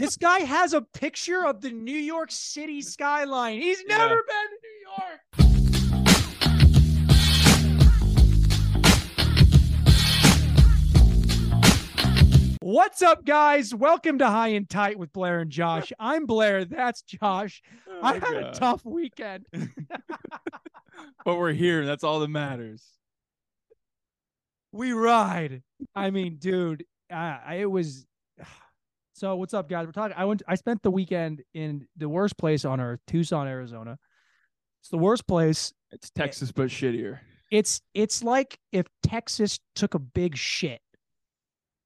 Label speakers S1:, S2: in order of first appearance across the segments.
S1: This guy has a picture of the New York City skyline. He's never
S2: Yeah.
S1: been to New York. What's up, guys? Welcome to High and Tight with Blair and Josh. I'm Blair. That's Josh.
S2: Oh
S1: I had a tough weekend.
S2: but we're here. and That's all that matters.
S1: We ride. I mean, dude, uh, it was. So what's up, guys? We're talking. I went. I spent the weekend in the worst place on earth, Tucson, Arizona. It's the worst place.
S2: It's Texas, but shittier.
S1: It's it's like if Texas took a big shit,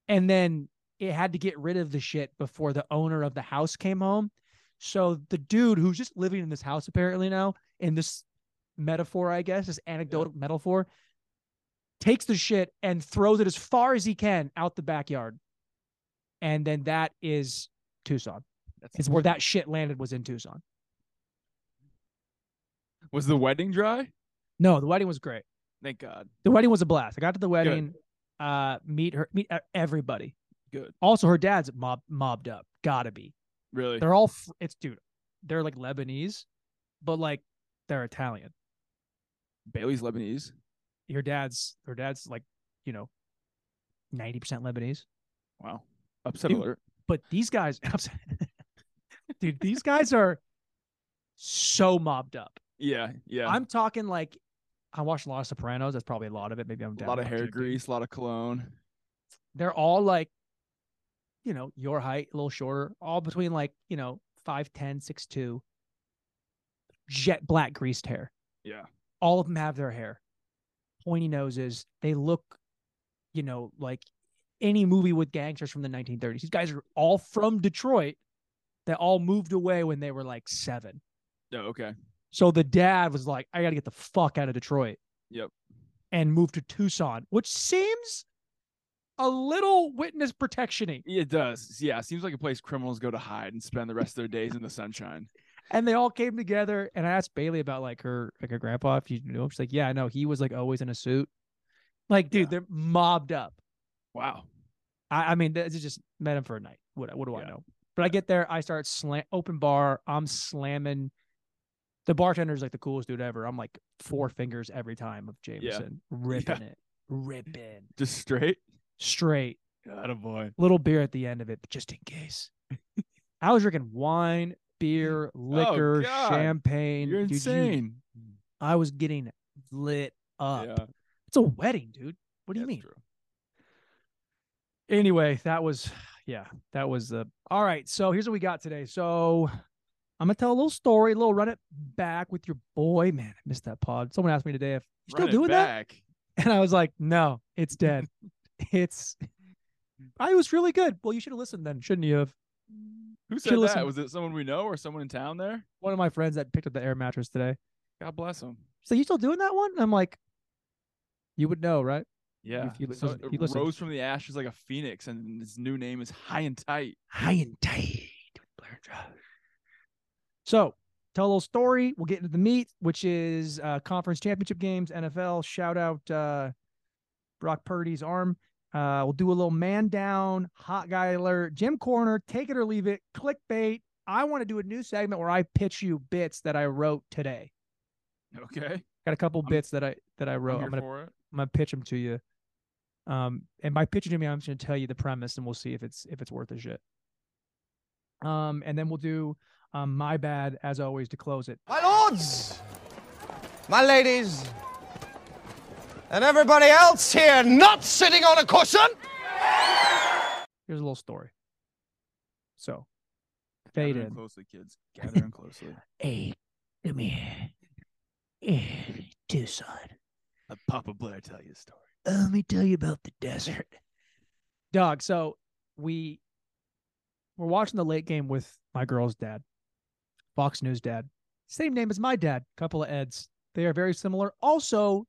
S1: and then it had to get rid of the shit before the owner of the house came home. So the dude who's just living in this house apparently now, in this metaphor, I guess, this anecdotal metaphor, takes the shit and throws it as far as he can out the backyard. And then that is Tucson.
S2: That's
S1: It's where that shit landed was in Tucson.
S2: was the wedding dry.
S1: No, the wedding was great.
S2: Thank God.
S1: The wedding was a blast. I got to the wedding, uh, meet her, meet uh, everybody.
S2: Good.
S1: Also, her dad's mob mobbed up. Gotta be.
S2: Really?
S1: They're all. Fr- it's dude. They're like Lebanese, but like they're Italian.
S2: Bailey's Lebanese.
S1: Your dad's. Her dad's like, you know, ninety percent Lebanese.
S2: Wow. Upset
S1: Dude.
S2: alert.
S1: But these guys, dude, these guys are so mobbed up.
S2: Yeah. Yeah.
S1: I'm talking like I watched a lot of Sopranos. That's probably a lot of it. Maybe I'm
S2: a lot of hair
S1: 50.
S2: grease, a lot of cologne.
S1: They're all like, you know, your height, a little shorter, all between like, you know, 5'10, 6'2, jet black greased hair.
S2: Yeah.
S1: All of them have their hair, pointy noses. They look, you know, like any movie with gangsters from the 1930s. These guys are all from Detroit that all moved away when they were like seven.
S2: Oh, okay.
S1: So the dad was like, I got to get the fuck out of Detroit.
S2: Yep.
S1: And move to Tucson, which seems a little witness protection-y.
S2: It does. Yeah. Seems like a place criminals go to hide and spend the rest of their days in the sunshine.
S1: And they all came together. And I asked Bailey about like her like her grandpa, if you knew him. She's like, Yeah, I know. He was like always in a suit. Like, dude,
S2: Yeah.
S1: they're mobbed up.
S2: Wow.
S1: I, I mean, this is just met him for a night. What what do I know? But I get there, I start slam open bar. I'm slamming. The bartender's like the coolest dude ever. I'm like four fingers every time of Jameson, ripping it, ripping
S2: Just straight.
S1: straight.
S2: God, a boy.
S1: Little beer at the end of it, but just in case. I was drinking wine, beer, oh, liquor,
S2: Oh,
S1: champagne.
S2: You're
S1: Dude, you-
S2: insane.
S1: I was getting lit up.
S2: Yeah.
S1: It's a wedding, dude. What do you mean?
S2: true.
S1: Anyway, that was yeah, that was the all right. So here's what we got today. So I'm gonna tell a little story, a little run it back with your boy. Man, I missed that pod. Someone asked me today if you still doing that, and I was like, no, it's dead. it's. I was really good. Well, you should have listened then, shouldn't you have?
S2: Who said that?
S1: listen.
S2: Was it someone we know or someone in town there?
S1: One of my friends that picked up the air mattress today.
S2: God bless him.
S1: So you still doing that one? I'm like, you would know, right?
S2: Yeah.
S1: If you
S2: so
S1: listen- if you
S2: it
S1: listen.
S2: rose from the ashes like a phoenix, and his new name is High and Tight.
S1: high and tight Blair and Josh. So, tell a little story. We'll get into the meat, which is uh, conference championship games, NFL. Shout out uh, Brock Purdy's arm. Uh, we'll do a little man down, hot guy alert, Gym Corner, take it or leave it, clickbait. I want to do a new segment where I pitch you bits that I wrote today.
S2: Okay.
S1: Got a couple
S2: I'm-
S1: bits that I that I wrote.
S2: I'm
S1: I'm gonna. I'm gonna pitch them to you. Um, and by pitching to me, I'm just gonna tell you the premise, and we'll see if it's if it's worth a shit. Um, and then we'll do um my bad as always to close it.
S3: My lords, my ladies, and everybody else here not sitting on a cushion.
S1: Here's a little story. So,
S2: Gather
S1: fade
S2: in
S1: in.
S2: closely, kids. Gather in closely.
S1: Hey, come here. Hey, Tucson.
S2: Let Papa Blair tell you a story.
S1: Let me tell you about the desert. Dog, so we we're watching the late game with my girl's dad, Fox News dad. Same name as my dad, couple of Eds. They are very similar. Also,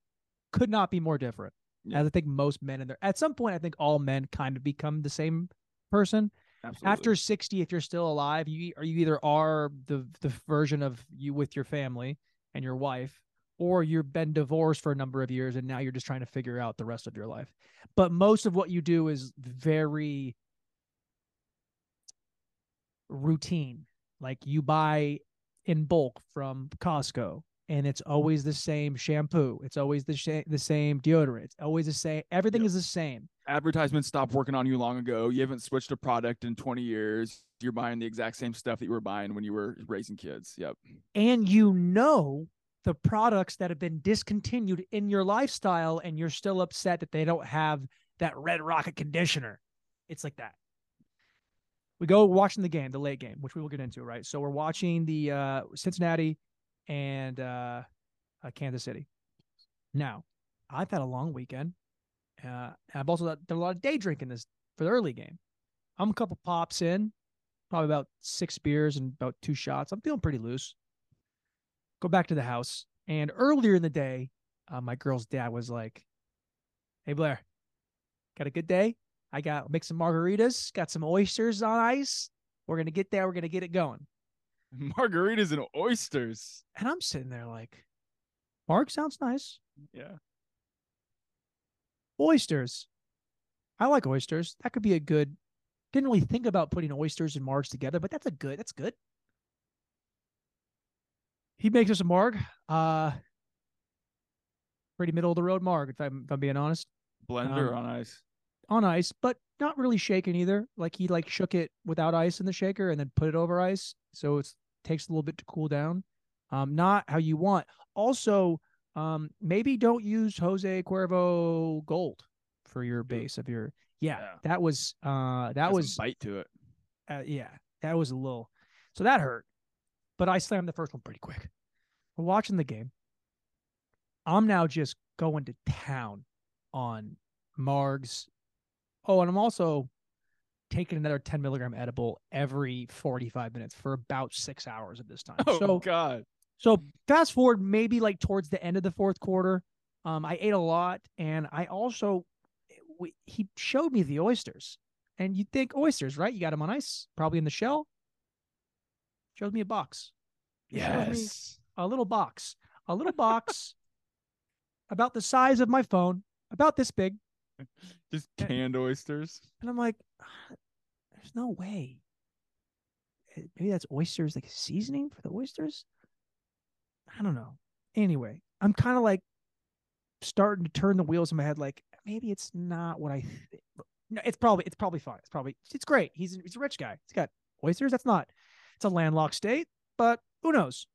S1: could not be more different.
S2: Yeah.
S1: As I think most men in there at some point, I think all men kind of become the same person.
S2: Absolutely.
S1: After 60, if you're still alive, you or you either are the the version of you with your family and your wife, or you've been divorced for a number of years and now you're just trying to figure out the rest of your life. But most of what you do is very routine. Like you buy in bulk from Costco and it's always the same shampoo. It's always the sh- the same deodorant. It's always the same. Everything
S2: Yep.
S1: is the same.
S2: Advertisements stopped working on you long ago. You haven't switched a product in 20 years. You're buying the exact same stuff that you were buying when you were raising kids. Yep.
S1: And you know the products that have been discontinued in your lifestyle and you're still upset that they don't have that red rocket conditioner. It's like that. We go watching the game, the late game, which we will get into, right? So we're watching the uh Cincinnati and uh, uh Kansas City. Now, I've had a long weekend. Uh, I've also done a lot of day drinking this for the early game. I'm a couple pops in, probably about six beers and about two shots. I'm feeling pretty loose. Go back to the house, and earlier in the day, uh, my girl's dad was like, "Hey Blair, got a good day? I got make some margaritas, got some oysters on ice. We're gonna get there. We're gonna get it going."
S2: Margaritas and oysters.
S1: And I'm sitting there like, Mark sounds nice.
S2: Yeah.
S1: Oysters. I like oysters. That could be a good. Didn't really think about putting oysters and margs together, but that's a good. That's good. He makes us a marg. Uh, pretty middle of the road marg, if I'm if I'm being honest,
S2: Blender
S1: Um,
S2: on ice.
S1: on ice, but not really shaken either. Like he like shook it without ice in the shaker and then put it over ice, so it takes a little bit to cool down. Um, not how you want. Also, um, maybe don't use Jose Cuervo Gold for your base of your. Yeah,
S2: Yeah.
S1: that was uh that was
S2: bite to it.
S1: uh, yeah, that was a little. So that hurt. But I slammed the first one pretty quick. We're watching the game. I'm now just going to town on Margs. Oh, and I'm also taking another 10 milligram edible every 45 minutes for about six hours at this time.
S2: Oh
S1: so
S2: God.
S1: so fast forward maybe like towards the end of the fourth quarter. Um, I ate a lot, and I also we, he showed me the oysters, and you think oysters, right? You got them on ice, probably in the shell. Showed me a box,
S2: Yes.
S1: a little box, a little box about the size of my phone, about this big,
S2: Just canned oysters.
S1: and I'm like, "Ah, there's no way. Eh, Maybe that's oysters, like seasoning for the oysters. I don't know. Anyway, I'm kind of like starting to turn the wheels in my head. Like maybe it's not what I. Th- no, it's probably it's probably fine. It's probably it's great. He's he's a rich guy. He's got oysters. That's not. It's a landlocked state, but who knows?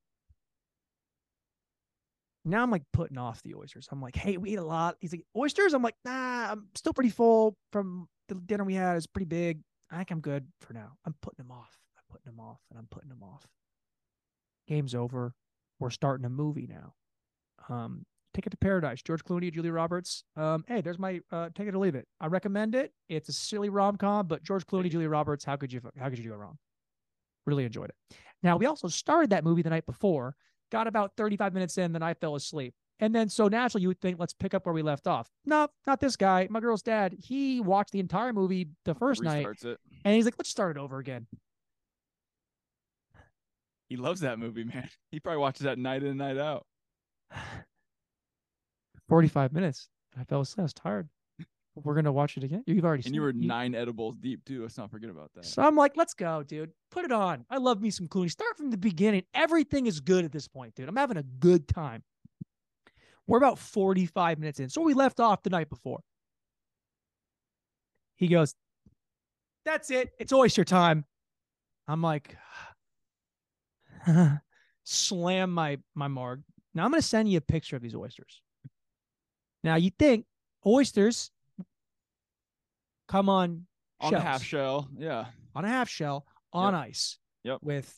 S1: Now I'm like putting off the oysters. I'm like, hey, we eat a lot. He's like, oysters? I'm like, nah, I'm still pretty full from the dinner we had. It's pretty big. I think I'm good for now. I'm putting them off. I'm putting them off and I'm putting them off. Game's over. We're starting a movie now. Um, Ticket to Paradise, George Clooney, Julia Roberts. Um, hey, there's my uh, take it or leave it. I recommend it. It's a silly rom com, but George Clooney, Julia Roberts. How could you how could you go wrong? Really enjoyed it. Now we also started that movie the night before. Got about 35 minutes in, then I fell asleep. And then so naturally you would think, let's pick up where we left off. No, not this guy. My girl's dad. He watched the entire movie the first night,
S2: it.
S1: and he's like, let's start it over again.
S2: He loves that movie, man. He probably watches that night in and night out.
S1: 45 minutes. I fell asleep. I was tired. We're gonna watch it again. You've already
S2: And you were
S1: it.
S2: nine edibles deep too. Let's not forget about that.
S1: So I'm like, let's go, dude. Put it on. I love me some Clooney. Start from the beginning. Everything is good at this point, dude. I'm having a good time. We're about 45 minutes in. So we left off the night before. He goes, That's it. It's oyster time. I'm like, slam my my marg. Now I'm gonna send you a picture of these oysters. Now you think oysters come on
S2: On a half shell. Yeah.
S1: on a half shell on ice.
S2: Yep.
S1: With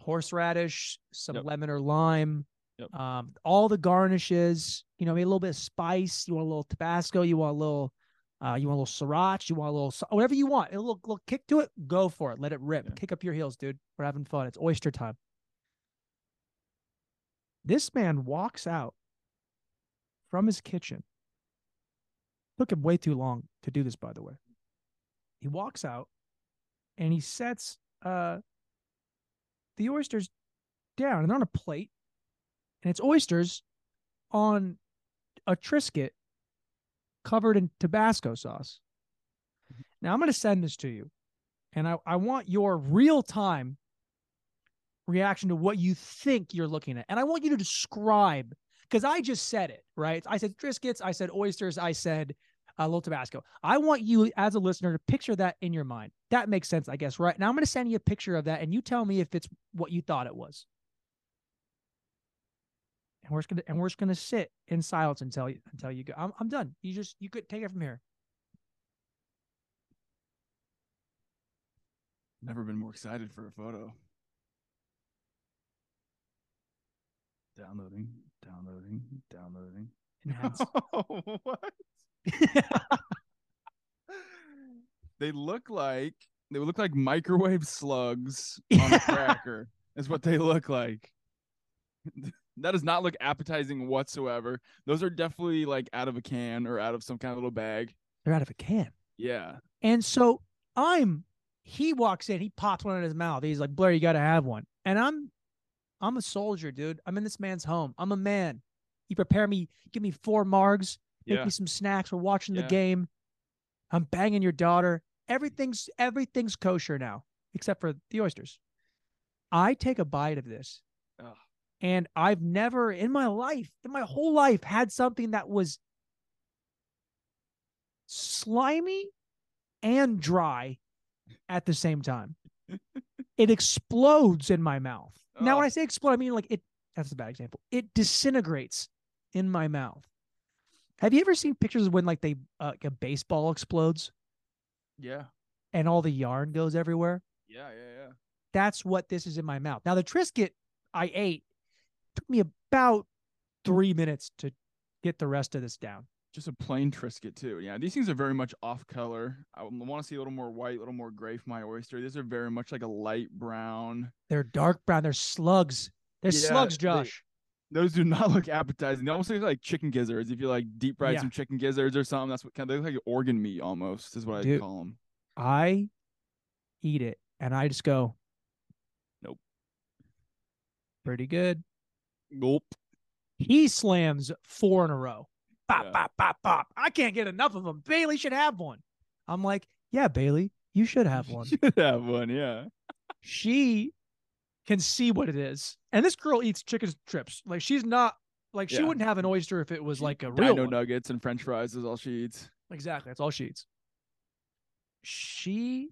S1: horseradish, some
S2: Yep.
S1: lemon or lime,
S2: Yep.
S1: um, all the garnishes. You know, maybe a little bit of spice. You want a little Tabasco. You want a little. Uh, you want a little sriracha. You want a little whatever you want. A little, little kick to it. Go for it. Let it rip.
S2: Yeah.
S1: Kick up your heels, dude. We're having fun. It's oyster time. This man walks out from his kitchen. Took him way too long to do this, by the way. He walks out and he sets uh the oysters down and they're on a plate and it's oysters on a Triscuit covered in Tabasco sauce. Now I'm going to send this to you and I, I want your real time reaction to what you think you're looking at. And I want you to describe because I just said it, right? I said Triscuits, I said oysters, I said uh, little Tabasco. I want you as a listener to picture that in your mind. That makes sense, I guess, right? Now I'm going to send you a picture of that and you tell me if it's what you thought it was. And we're just gonna and we're just gonna sit in silence until you until you go. I'm I'm done. You just you could take it from here.
S2: Never been more excited for a photo. Downloading, downloading, downloading.
S1: Enhance.
S2: what? they look like they look like microwave slugs on a cracker. Is what they look like. that does not look appetizing whatsoever. Those are definitely like out of a can or out of some kind of little bag.
S1: They're out of a can.
S2: Yeah.
S1: And so I'm he walks in, he pops one in his mouth. He's like, Blair, you gotta have one. And I'm I'm a soldier, dude. I'm in this man's home. I'm a man. You prepare me, give me four margs, make
S2: Yeah.
S1: me some snacks. We're watching the game. I'm banging your daughter. Everything's everything's kosher now, except for the oysters. I take a bite of this,
S2: Ugh.
S1: and I've never in my life, in my whole life, had something that was slimy and dry at the same time. it explodes in my mouth. Now, when I say explode, I mean like it. That's a bad example. It disintegrates in my mouth. Have you ever seen pictures of when like they uh, like a baseball explodes
S2: Yeah.
S1: and all the yarn goes everywhere?
S2: Yeah. Yeah. Yeah.
S1: That's what this is in my mouth. Now the Triscuit I ate took me about three minutes to get the rest of this down.
S2: Just a plain Triscuit too. Yeah, these things are very much off color. I want to see a little more white, a little more gray for my oyster. These are very much like a light brown.
S1: They're dark brown. They're slugs. They're
S2: Yeah,
S1: slugs,
S2: they-
S1: Josh.
S2: Those do not look appetizing. They almost look like chicken gizzards. If you like deep fried
S1: Yeah.
S2: some chicken gizzards or something, that's what kind of they look like organ meat almost. Is what I call them.
S1: I eat it and I just go,
S2: Nope.
S1: Pretty good.
S2: Nope.
S1: He slams four in a row. Pop,
S2: Yeah.
S1: pop, pop, pop. I can't get enough of them. Bailey should have one. I'm like, yeah, Bailey, you should have one.
S2: Should have one. Yeah.
S1: she can see what it is. And this girl eats chicken strips. Like she's not like she
S2: Yeah.
S1: wouldn't have an oyster if it was
S2: She-
S1: like a real
S2: Dino
S1: one.
S2: nuggets and French fries is all she eats.
S1: Exactly. That's all she eats. She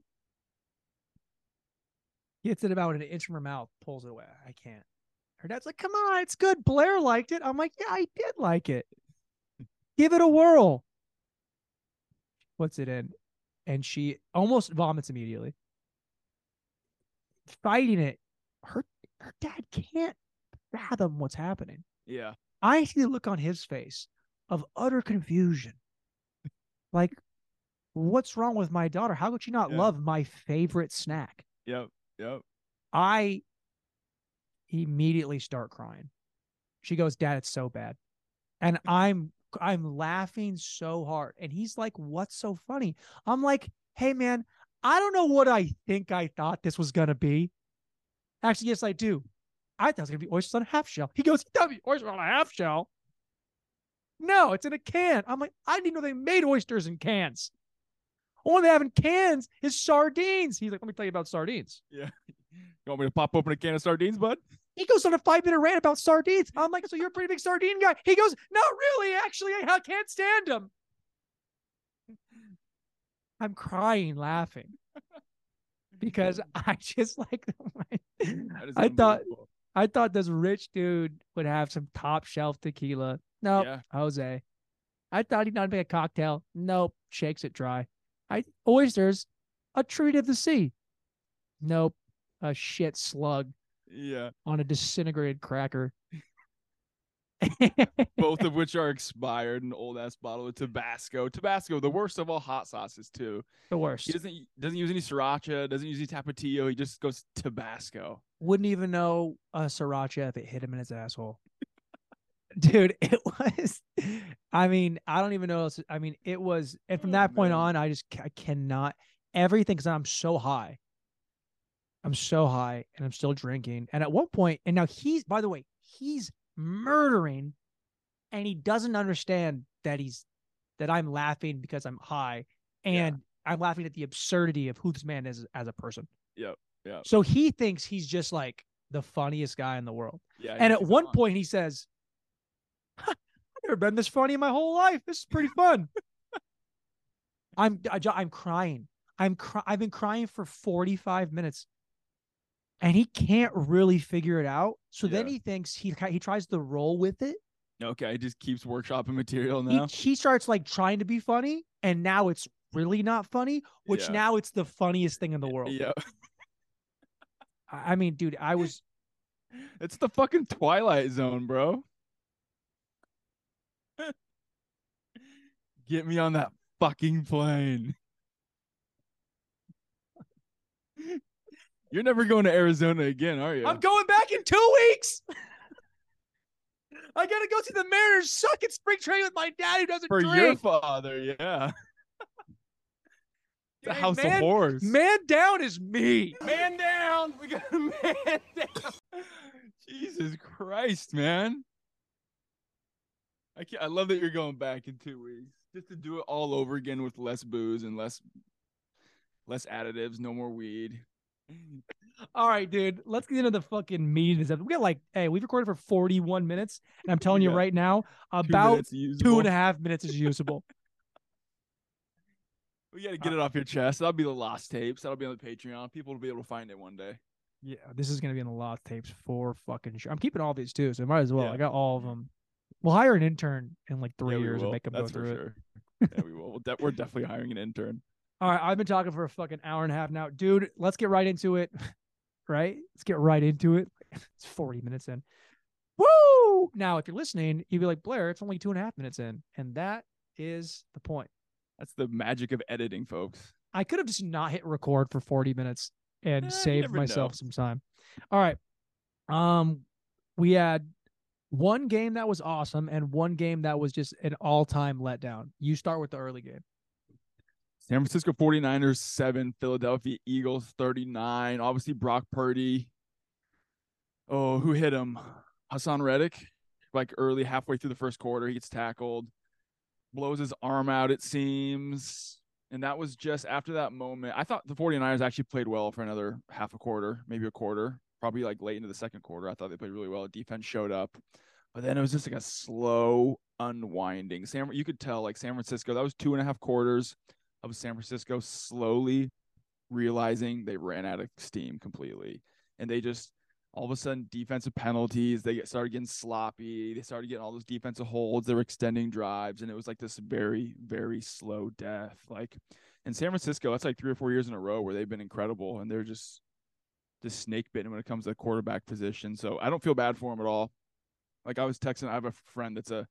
S1: gets it about an inch from her mouth, pulls it away. I can't. Her dad's like, come on, it's good. Blair liked it. I'm like, yeah, I did like it. Give it a whirl. Puts it in, and she almost vomits immediately. Fighting it. Her her dad can't fathom what's happening.
S2: Yeah.
S1: I see the look on his face of utter confusion. Like, what's wrong with my daughter? How could she not
S2: Yeah.
S1: love my favorite snack?
S2: Yep. Yep.
S1: I immediately start crying. She goes, Dad, it's so bad. And I'm I'm laughing so hard. And he's like, What's so funny? I'm like, hey man, I don't know what I think I thought this was gonna be. Actually, yes, I do. I thought it was gonna be oysters on a half shell. He goes, be oysters on a half shell. No, it's in a can. I'm like, I didn't know they made oysters in cans. All they have in cans is sardines. He's like, let me tell you about sardines.
S2: Yeah. You want me to pop open a can of sardines, bud?
S1: He goes on a five minute rant about sardines. I'm like, so you're a pretty big sardine guy. He goes, not really. Actually, I can't stand them. I'm crying laughing because I just like, I thought. I thought this rich dude would have some top shelf tequila. Nope,
S2: Yeah.
S1: Jose. I thought he'd not make a cocktail. Nope, shakes it dry. I oysters, a treat of the sea. Nope, a shit slug
S2: Yeah.
S1: on a disintegrated cracker.
S2: Both of which are expired, an old ass bottle of Tabasco. Tabasco, the worst of all hot sauces, too.
S1: the worst.
S2: He doesn't doesn't use any sriracha, doesn't use any tapatio. He just goes Tabasco.
S1: Wouldn't even know a sriracha if it hit him in his asshole. Dude, it was. I mean, I don't even know. Else, I mean, it was, and from
S2: Oh,
S1: that point on, I just I cannot everything because I'm so high. I'm so high, and I'm still drinking. And at one point, and now he's, by the way, he's murdering, and he doesn't understand that he's that I'm laughing because I'm high,
S2: Yeah.
S1: and I'm laughing at the absurdity of who this man is as a person.
S2: Yep, Yeah.
S1: So he thinks he's just like the funniest guy in the world.
S2: Yeah.
S1: and at one
S2: on.
S1: point he says, "Huh, I've never been this funny in my whole life. This is pretty fun. I'm I, I'm crying. I'm cry- I've been crying for 45 minutes. And he can't really figure it out. So then he thinks he he tries to roll with it.
S2: Okay, he just keeps workshopping material now.
S1: he starts like trying to be funny and now it's really not funny, which
S2: Yeah.
S1: now it's the funniest thing in the world.
S2: Yeah.
S1: I mean, dude, I was
S2: It's the fucking Twilight Zone, bro. Get me on that fucking plane. You're never going to Arizona again, are you?
S1: I'm going back in two weeks. I gotta go see the Mariners suck at spring training with my dad who doesn't
S2: For your father, yeah. The
S1: Hey,
S2: House
S1: man,
S2: of Horrors.
S1: Man down is me.
S2: Man down. We got a man down. Jesus Christ, man. I can't, I love that you're going back in two weeks just to do it all over again with less booze and less less additives, no more weed.
S1: All right, dude. Let's get into the fucking meat of this episode. We got like, hey, we've recorded for 41 minutes, and I'm telling you right now, about two
S2: usable.
S1: and a half minutes is usable.
S2: We got to get it off your chest. That'll be the lost tapes. That'll be on the Patreon. People will be able to find it one day.
S1: yeah, this is gonna be in the lost tapes for fucking sure. I'm keeping all these too, so I might as well.
S2: Yeah.
S1: I got all of them. We'll hire an intern in like three
S2: Yeah,
S1: years and make them
S2: That's
S1: go through
S2: for
S1: it.
S2: yeah, we will. We'll de- we're definitely hiring an intern.
S1: All right, I've been talking for a fucking hour and a half now, dude. Let's get right into it. right? Let's get right into it. It's 40 minutes in. Woo! Now, if you're listening, you'd be like, Blair, it's only two and a half minutes in. And that is the point.
S2: That's the magic of editing, folks.
S1: I could have just not hit record for 40 minutes and
S2: Eh,
S1: saved myself
S2: know.
S1: some time. All right. Um, we had one game that was awesome and one game that was just an all-time letdown. You start with the early game.
S2: San Francisco 49ers 7, Philadelphia Eagles 39. Obviously, Brock Purdy. Oh, who hit him? Haason Reddick. Like early, halfway through the first quarter, he gets tackled, blows his arm out, it seems. And that was just after that moment. I thought the 49ers actually played well for another half a quarter, maybe a quarter, probably like late into the second quarter. I thought they played really well. The Defense showed up. But then it was just like a slow unwinding. San, you could tell like San Francisco, that was two and a half quarters of San Francisco slowly realizing they ran out of steam completely. And they just all of a sudden defensive penalties, they started getting sloppy. They started getting all those defensive holds. They were extending drives, and it was like this very, very slow death. Like in San Francisco, that's like three or four years in a row where they've been incredible and they're just just snake bitten when it comes to the quarterback position. So I don't feel bad for them at all. Like I was texting, I have a friend that's a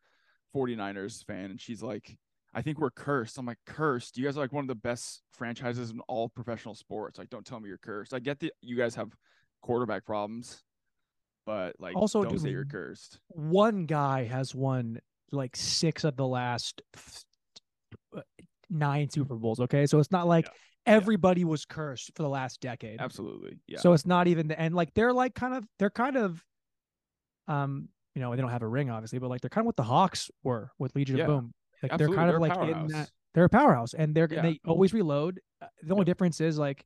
S2: 49ers fan, and she's like, I think we're cursed. I'm like, cursed. You guys are like one of the best franchises in all professional sports. Like, don't tell me you're cursed. I get that you guys have quarterback problems, but like,
S1: Also,
S2: don't say you're cursed.
S1: One guy has won like six of the last nine Super Bowls. Okay. So it's not like
S2: Yeah.
S1: everybody was cursed for the last decade.
S2: Absolutely. Yeah.
S1: So it's not even the end. like they're like kind of they're kind of um you know they don't have a ring obviously but like they're kind of what the Hawks were with Legion
S2: Yeah.
S1: of Boom like
S2: Absolutely.
S1: they're kind
S2: They're
S1: of like in that they're a powerhouse and they're
S2: Yeah.
S1: they always reload. Uh, The only difference is like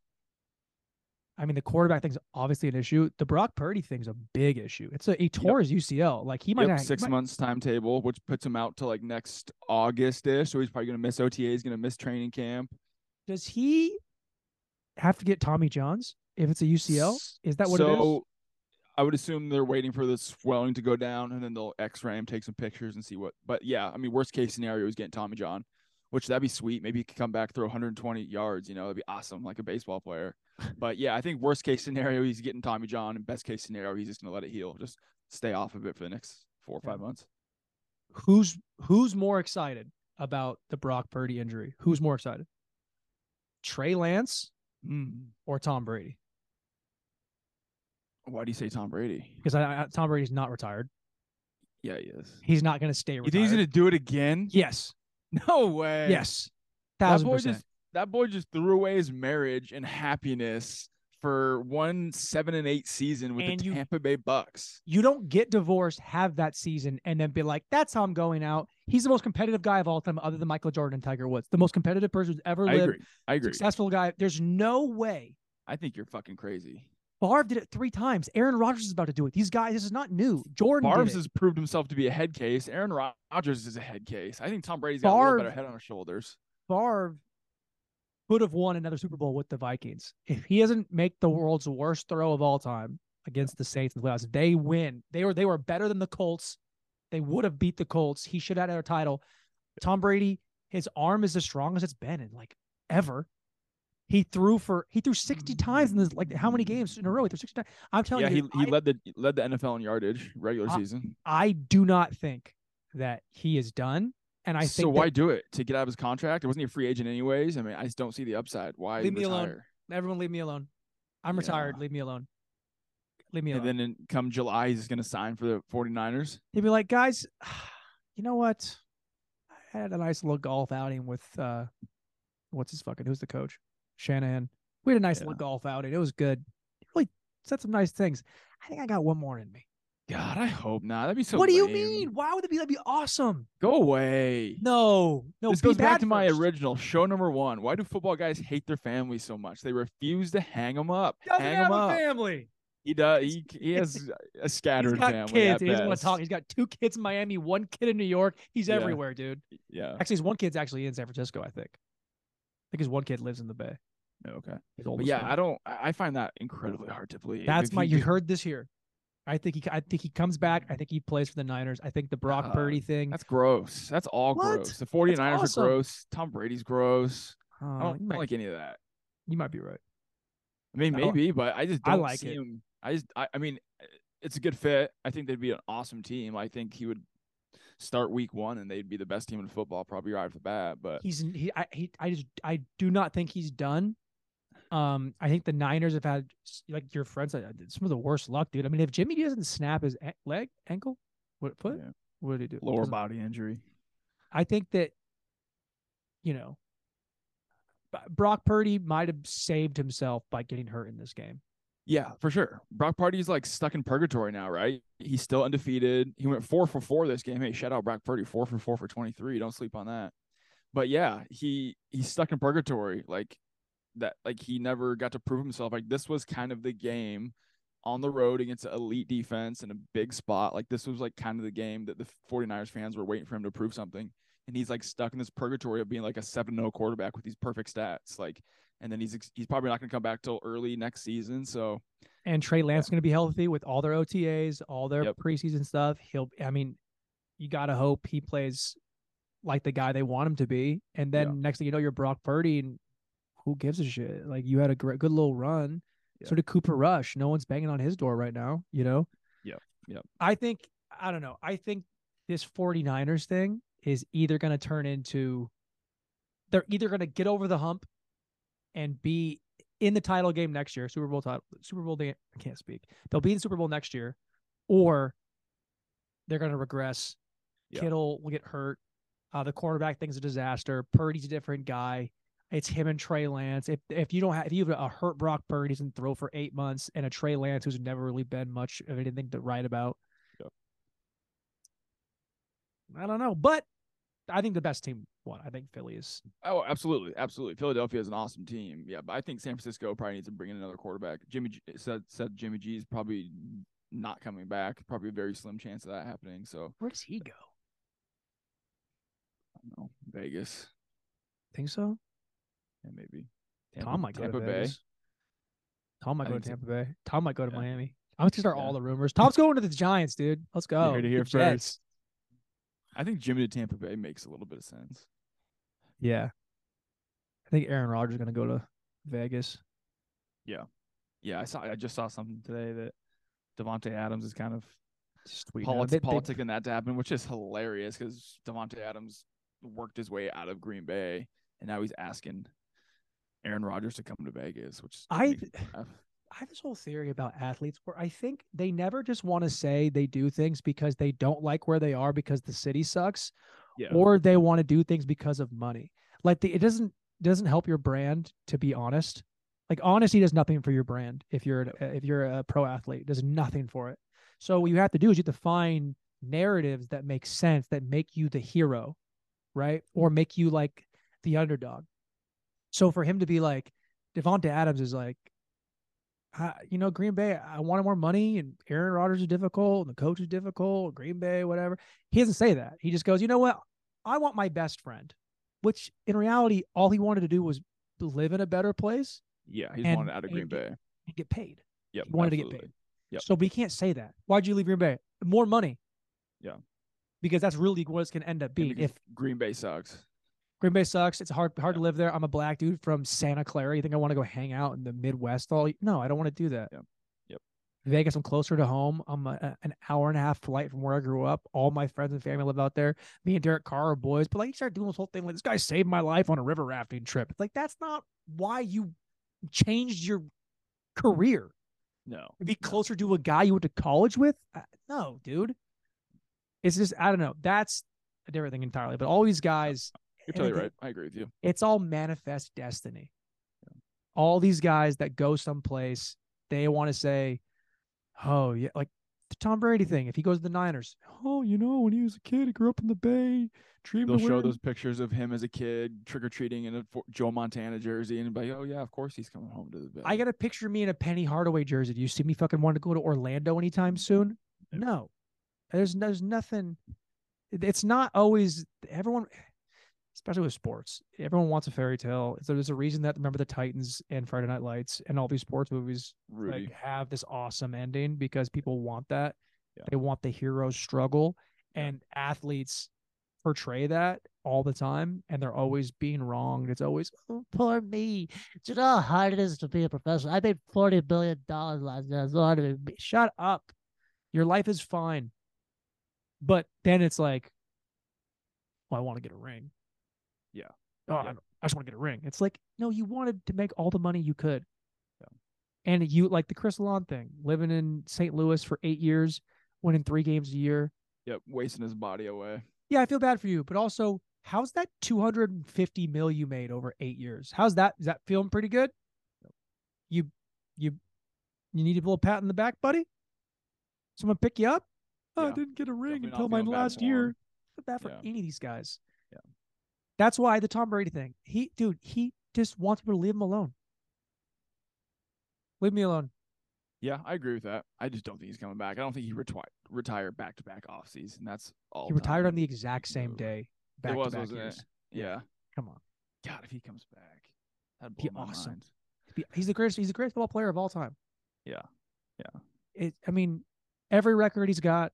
S1: I mean the quarterback thing's obviously an issue. The Brock Purdy thing's a big issue. It's a he tore his UCL like he might
S2: Yep,
S1: not
S2: six
S1: might-
S2: months timetable, which puts him out to like next August ish. So he's probably gonna miss OTA. He's gonna miss training camp.
S1: Does he have to get Tommy Johns if it's a UCL? Is that what it is?
S2: I would assume they're waiting for the swelling to go down, and then they'll X-ray him, take some pictures, and see what. But yeah, I mean, worst case scenario is getting Tommy John, which that'd be sweet. Maybe he could come back, throw 120 yards. You know, that'd be awesome, like a baseball player. But yeah, I think worst case scenario he's getting Tommy John, and best case scenario he's just gonna let it heal, just stay off of it for the next four or
S1: Yeah.
S2: five months.
S1: Who's who's more excited about the Brock Purdy injury? Who's more excited? Trey Lance hmm. or Tom Brady?
S2: Why do you say Tom Brady?
S1: Because I, I, Tom Brady's not retired.
S2: Yeah, he is.
S1: He's not going to stay
S2: You
S1: retired.
S2: think he's gonna do it again?
S1: yes,
S2: No way.
S1: yes,
S2: That
S1: thousand
S2: boy
S1: percent.
S2: just that boy just threw away his marriage and happiness for one seven and eight season with
S1: And
S2: the
S1: you-
S2: Tampa Bay Bucks.
S1: You don't get divorced, have that season, and then be like, "That's how I'm going out." He's the most competitive guy of all time, other than Michael Jordan and Tiger Woods. The most competitive person who's ever
S2: I
S1: lived.
S2: agree. I agree.
S1: Successful guy. There's no way.
S2: I think you're fucking crazy.
S1: Favre did it three times. Aaron Rodgers is about to do it. These guys, this is not new. Jordan
S2: Favre has proved himself to be a head case. Aaron Rodgers is a head case. I think Tom Brady's got a little
S1: Favre-
S2: better head on his shoulders.
S1: Favre could have won another Super Bowl with the Vikings. If he doesn't make the world's worst throw of all time against the Saints in the playoffs, they win. They were they were better than the Colts. They would have beat the Colts. He should have had a title. Tom Brady, his arm is as strong as it's been in like ever. He threw for he threw 60 times in this like how many games in a row? He threw 60 times. I'm telling
S2: Yeah,
S1: you,
S2: he, he
S1: I-
S2: led the led the NFL in yardage regular
S1: I-
S2: season.
S1: I do not think that he is done. And I think
S2: so
S1: that-
S2: why do it to get out of his contract? It wasn't he a free agent anyways. I mean, I just don't see the upside. Why
S1: Leave me alone. everyone leave me alone. I'm
S2: Yeah.
S1: retired. Leave me alone. Leave me
S2: And
S1: alone.
S2: then in, come July, he's going to sign for the 49ers.
S1: He'd be like, guys, you know what? I had a nice little golf outing with uh what's his fucking who's the coach? Shanahan. We had a nice
S2: Yeah.
S1: little golf outing. It was good. He really said some nice things. I think I got one more in me.
S2: God, I hope not. That'd be so.
S1: what do you mean? Why would it be that'd be awesome?
S2: Go away.
S1: No, no.
S2: this
S1: be
S2: goes back
S1: bad
S2: to my original show number one. Why do football guys hate their families so much? They refuse to hang them up.
S1: Doesn't
S2: hang
S1: have
S2: them
S1: a
S2: up.
S1: family.
S2: He does. He, he has a scattered
S1: He's got
S2: family.
S1: kids. He doesn't want to talk. He's got two kids in Miami, one kid in New York. He's
S2: Yeah.
S1: everywhere, dude.
S2: Yeah.
S1: Actually, his one kid's actually in San Francisco, I think. I think his one kid lives in the Bay.
S2: Okay.
S1: His
S2: But yeah,
S1: one.
S2: I don't. I I find that incredibly hard to believe.
S1: That's
S2: If
S1: my.
S2: he
S1: You heard this here. I think he. I think he comes back. I think he plays for the Niners. I think the Brock
S2: Uh,
S1: Purdy thing.
S2: That's gross. That's all
S1: What?
S2: gross. The 49ers
S1: awesome.
S2: are gross. Tom Brady's gross.
S1: Oh,
S2: I don't, don't
S1: might,
S2: like any of that.
S1: you might be right.
S2: I mean,
S1: I
S2: maybe, but I just don't
S1: like
S2: see
S1: it.
S2: him. I just, I, I mean, it's a good fit. I think they'd be an awesome team. I think he would start week one and they'd be the best team in football, probably right off the bat. But
S1: He's. He. I. He. I just. I do not think he's done. Um. I think the Niners have had like your friends. uh, Some of the worst luck, dude. I mean, if Jimmy doesn't snap his leg, ankle, what foot?
S2: Yeah.
S1: What did he do?
S2: lower body injury.
S1: I think that, you know, Brock Purdy might have saved himself by getting hurt in this game.
S2: Yeah, for sure. Brock Purdy's like stuck in purgatory now, right? He's still undefeated. He went four for four this game. Hey, shout out Brock Purdy, four for four for 23. Don't sleep on that. But yeah, he he's stuck in purgatory. Like that, like he never got to prove himself. Like this was kind of the game on the road against an elite defense in a big spot. Like this was like kind of the game that the 49ers fans were waiting for him to prove something. And he's like stuck in this purgatory of being like a 7-0 quarterback with these perfect stats. Like and then he's he's probably not going to come back till early next season. So
S1: And Trey Lance is going to be healthy with all their OTAs, all their
S2: Yep.
S1: preseason stuff. He'll, I mean, you got to hope he plays like the guy they want him to be. And then
S2: Yeah.
S1: next thing you know, you're Brock Purdy, and who gives a shit? Like you had a great, good little run.
S2: Yeah.
S1: So did Cooper Rush. No one's banging on his door right now, you know?
S2: Yeah. yep.
S1: I think, I don't know. I think this 49ers thing is either going to turn into, they're either going to get over the hump and be in the title game next year, Super Bowl title, Super Bowl day. I can't speak. They'll be in the Super Bowl next year, or they're going to regress.
S2: Yeah.
S1: Kittle will get hurt. Uh, the quarterback thing's a disaster. Purdy's a different guy. It's him and Trey Lance. If if you don't have if you have a hurt Brock Purdy who's throw for eight months and a Trey Lance who's never really been much of anything to write about,
S2: Yep.
S1: I don't know. But I think the best team won. I think Philly is.
S2: Oh, absolutely, absolutely. Philadelphia is an awesome team. Yeah, but I think San Francisco probably needs to bring in another quarterback. Jimmy G said said Jimmy G is probably not coming back. Probably a very slim chance of that happening. So
S1: Where does he go?
S2: I don't know. Vegas,
S1: Think so?
S2: Yeah, maybe.
S1: Tom might go to
S2: Tampa
S1: to
S2: Bay.
S1: Vegas. Tom might
S2: I
S1: go to. Tampa Bay. Tom might go to
S2: Yeah.
S1: Miami. I'm just gonna start
S2: Yeah.
S1: all the rumors. Tom's going to the Giants, dude. Let's go.
S2: heard it here
S1: The Jets.
S2: first. I think Jimmy to Tampa Bay makes a little bit of sense.
S1: Yeah. I think Aaron Rodgers is gonna go to Vegas.
S2: Yeah, yeah. I saw. I just saw something today that Davante Adams is kind of
S1: Sweet. tweeting out.
S2: politi-
S1: They- they-
S2: that to happen, which is hilarious because Davante Adams worked his way out of Green Bay, and now he's asking Aaron Rodgers to come to Vegas, which
S1: I-
S2: makes me laugh.
S1: I have this whole theory about athletes where I think they never just want to say they do things because they don't like where they are because the city sucks,
S2: yeah,
S1: or they want to do things because of money. Like the, it doesn't doesn't help your brand to be honest. Like honesty does nothing for your brand if you're an- if you're a pro athlete. It does nothing for it. So what you have to do is you have to find narratives that make sense that make you the hero, right? Or mm-hmm. make you like the underdog. So for him to be like Davante Adams is like, uh, you know, Green Bay, I wanted more money, and Aaron Rodgers is difficult, and the coach is difficult, Green Bay, whatever. He doesn't say that. He just goes, you know what? I want my best friend, which in reality, all he wanted to do was live in a better place
S2: Yeah, he's
S1: And-
S2: wanted out of Green
S1: get-
S2: Bay.
S1: and get paid.
S2: Yep.
S1: He wanted to get paid.
S2: Yep.
S1: So we can't say that. Why'd you leave Green Bay? More money.
S2: Yeah.
S1: Because that's really what it's gonna end up being. If
S2: Green Bay sucks.
S1: Green Bay sucks, it's hard hard to live there. I'm a black dude from Santa Clara. You think I want to go hang out in the Midwest all? No, I don't want to do that.
S2: Yep. Yep.
S1: Vegas, I'm closer to home. I'm a, an hour and a half flight from where I grew up. All my friends and family live out there. Me and Derek Carr are boys. But like, you start doing this whole thing like this guy saved my life on a river rafting trip. Like that's not why you changed your career.
S2: No.
S1: be
S2: no.
S1: closer to a guy you went to college with? Uh, No, dude. It's just I don't know. That's a different thing entirely. But all these guys,
S2: You're totally right. I agree with you.
S1: It's all manifest destiny. All these guys that go someplace, they want to say, "Oh yeah," like the Tom Brady thing. If he goes to the Niners, oh, you know, when he was a kid, he grew up in the Bay. Dreamed
S2: They'll show
S1: wearing-"
S2: those pictures of him as a kid trick or treating in a Joe Montana jersey, and be like, "Oh yeah, of course he's coming home to the Bay."
S1: I got to picture me in a Penny Hardaway jersey. Do you see me fucking want to go to Orlando anytime soon? No. There's there's nothing. It's not always everyone, especially with sports. Everyone wants a fairy tale. So there's a reason that remember the Titans and Friday Night Lights and all these sports movies
S2: Rudy.
S1: like have this awesome ending because people want that.
S2: Yeah.
S1: They want the hero struggle, and athletes portray that all the time, and they're always being wronged. It's always oh, poor me. Do you know how hard it is to be a professional? I made forty billion dollars last year. It's hard to be. Shut up. Your life is fine. But then it's like, well, I want to get a ring.
S2: Yeah.
S1: Oh, I,
S2: Yeah.
S1: don't- I just want to get a ring. It's like, no, you wanted to make all the money you could.
S2: Yeah.
S1: And you like the Chris Long thing, living in St. Louis for eight years, winning three games a year.
S2: Yep, wasting his body away.
S1: Yeah, I feel bad for you, but also, how's that 250 mil you made over eight years? How's that? Is that feeling pretty good? You, you, you need a little pat in the back, buddy. Someone pick you up. Oh, I didn't get a ring
S2: definitely
S1: until my last year. Feel bad for
S2: Yeah.
S1: any of these guys. That's why the Tom Brady thing. He, dude, he just wants people to leave him alone. Leave me alone.
S2: Yeah, I agree with that. I just don't think he's coming back. I don't think he retired retire back to back off season. That's all.
S1: He retired on the exact same day.
S2: It
S1: Back
S2: was,
S1: to back
S2: wasn't it?
S1: years.
S2: Yeah.
S1: Come on.
S2: God, if he comes back, that'd
S1: Be awesome.
S2: mind.
S1: He's the greatest. He's the greatest football player of all time.
S2: Yeah. Yeah.
S1: It. I mean, every record he's got.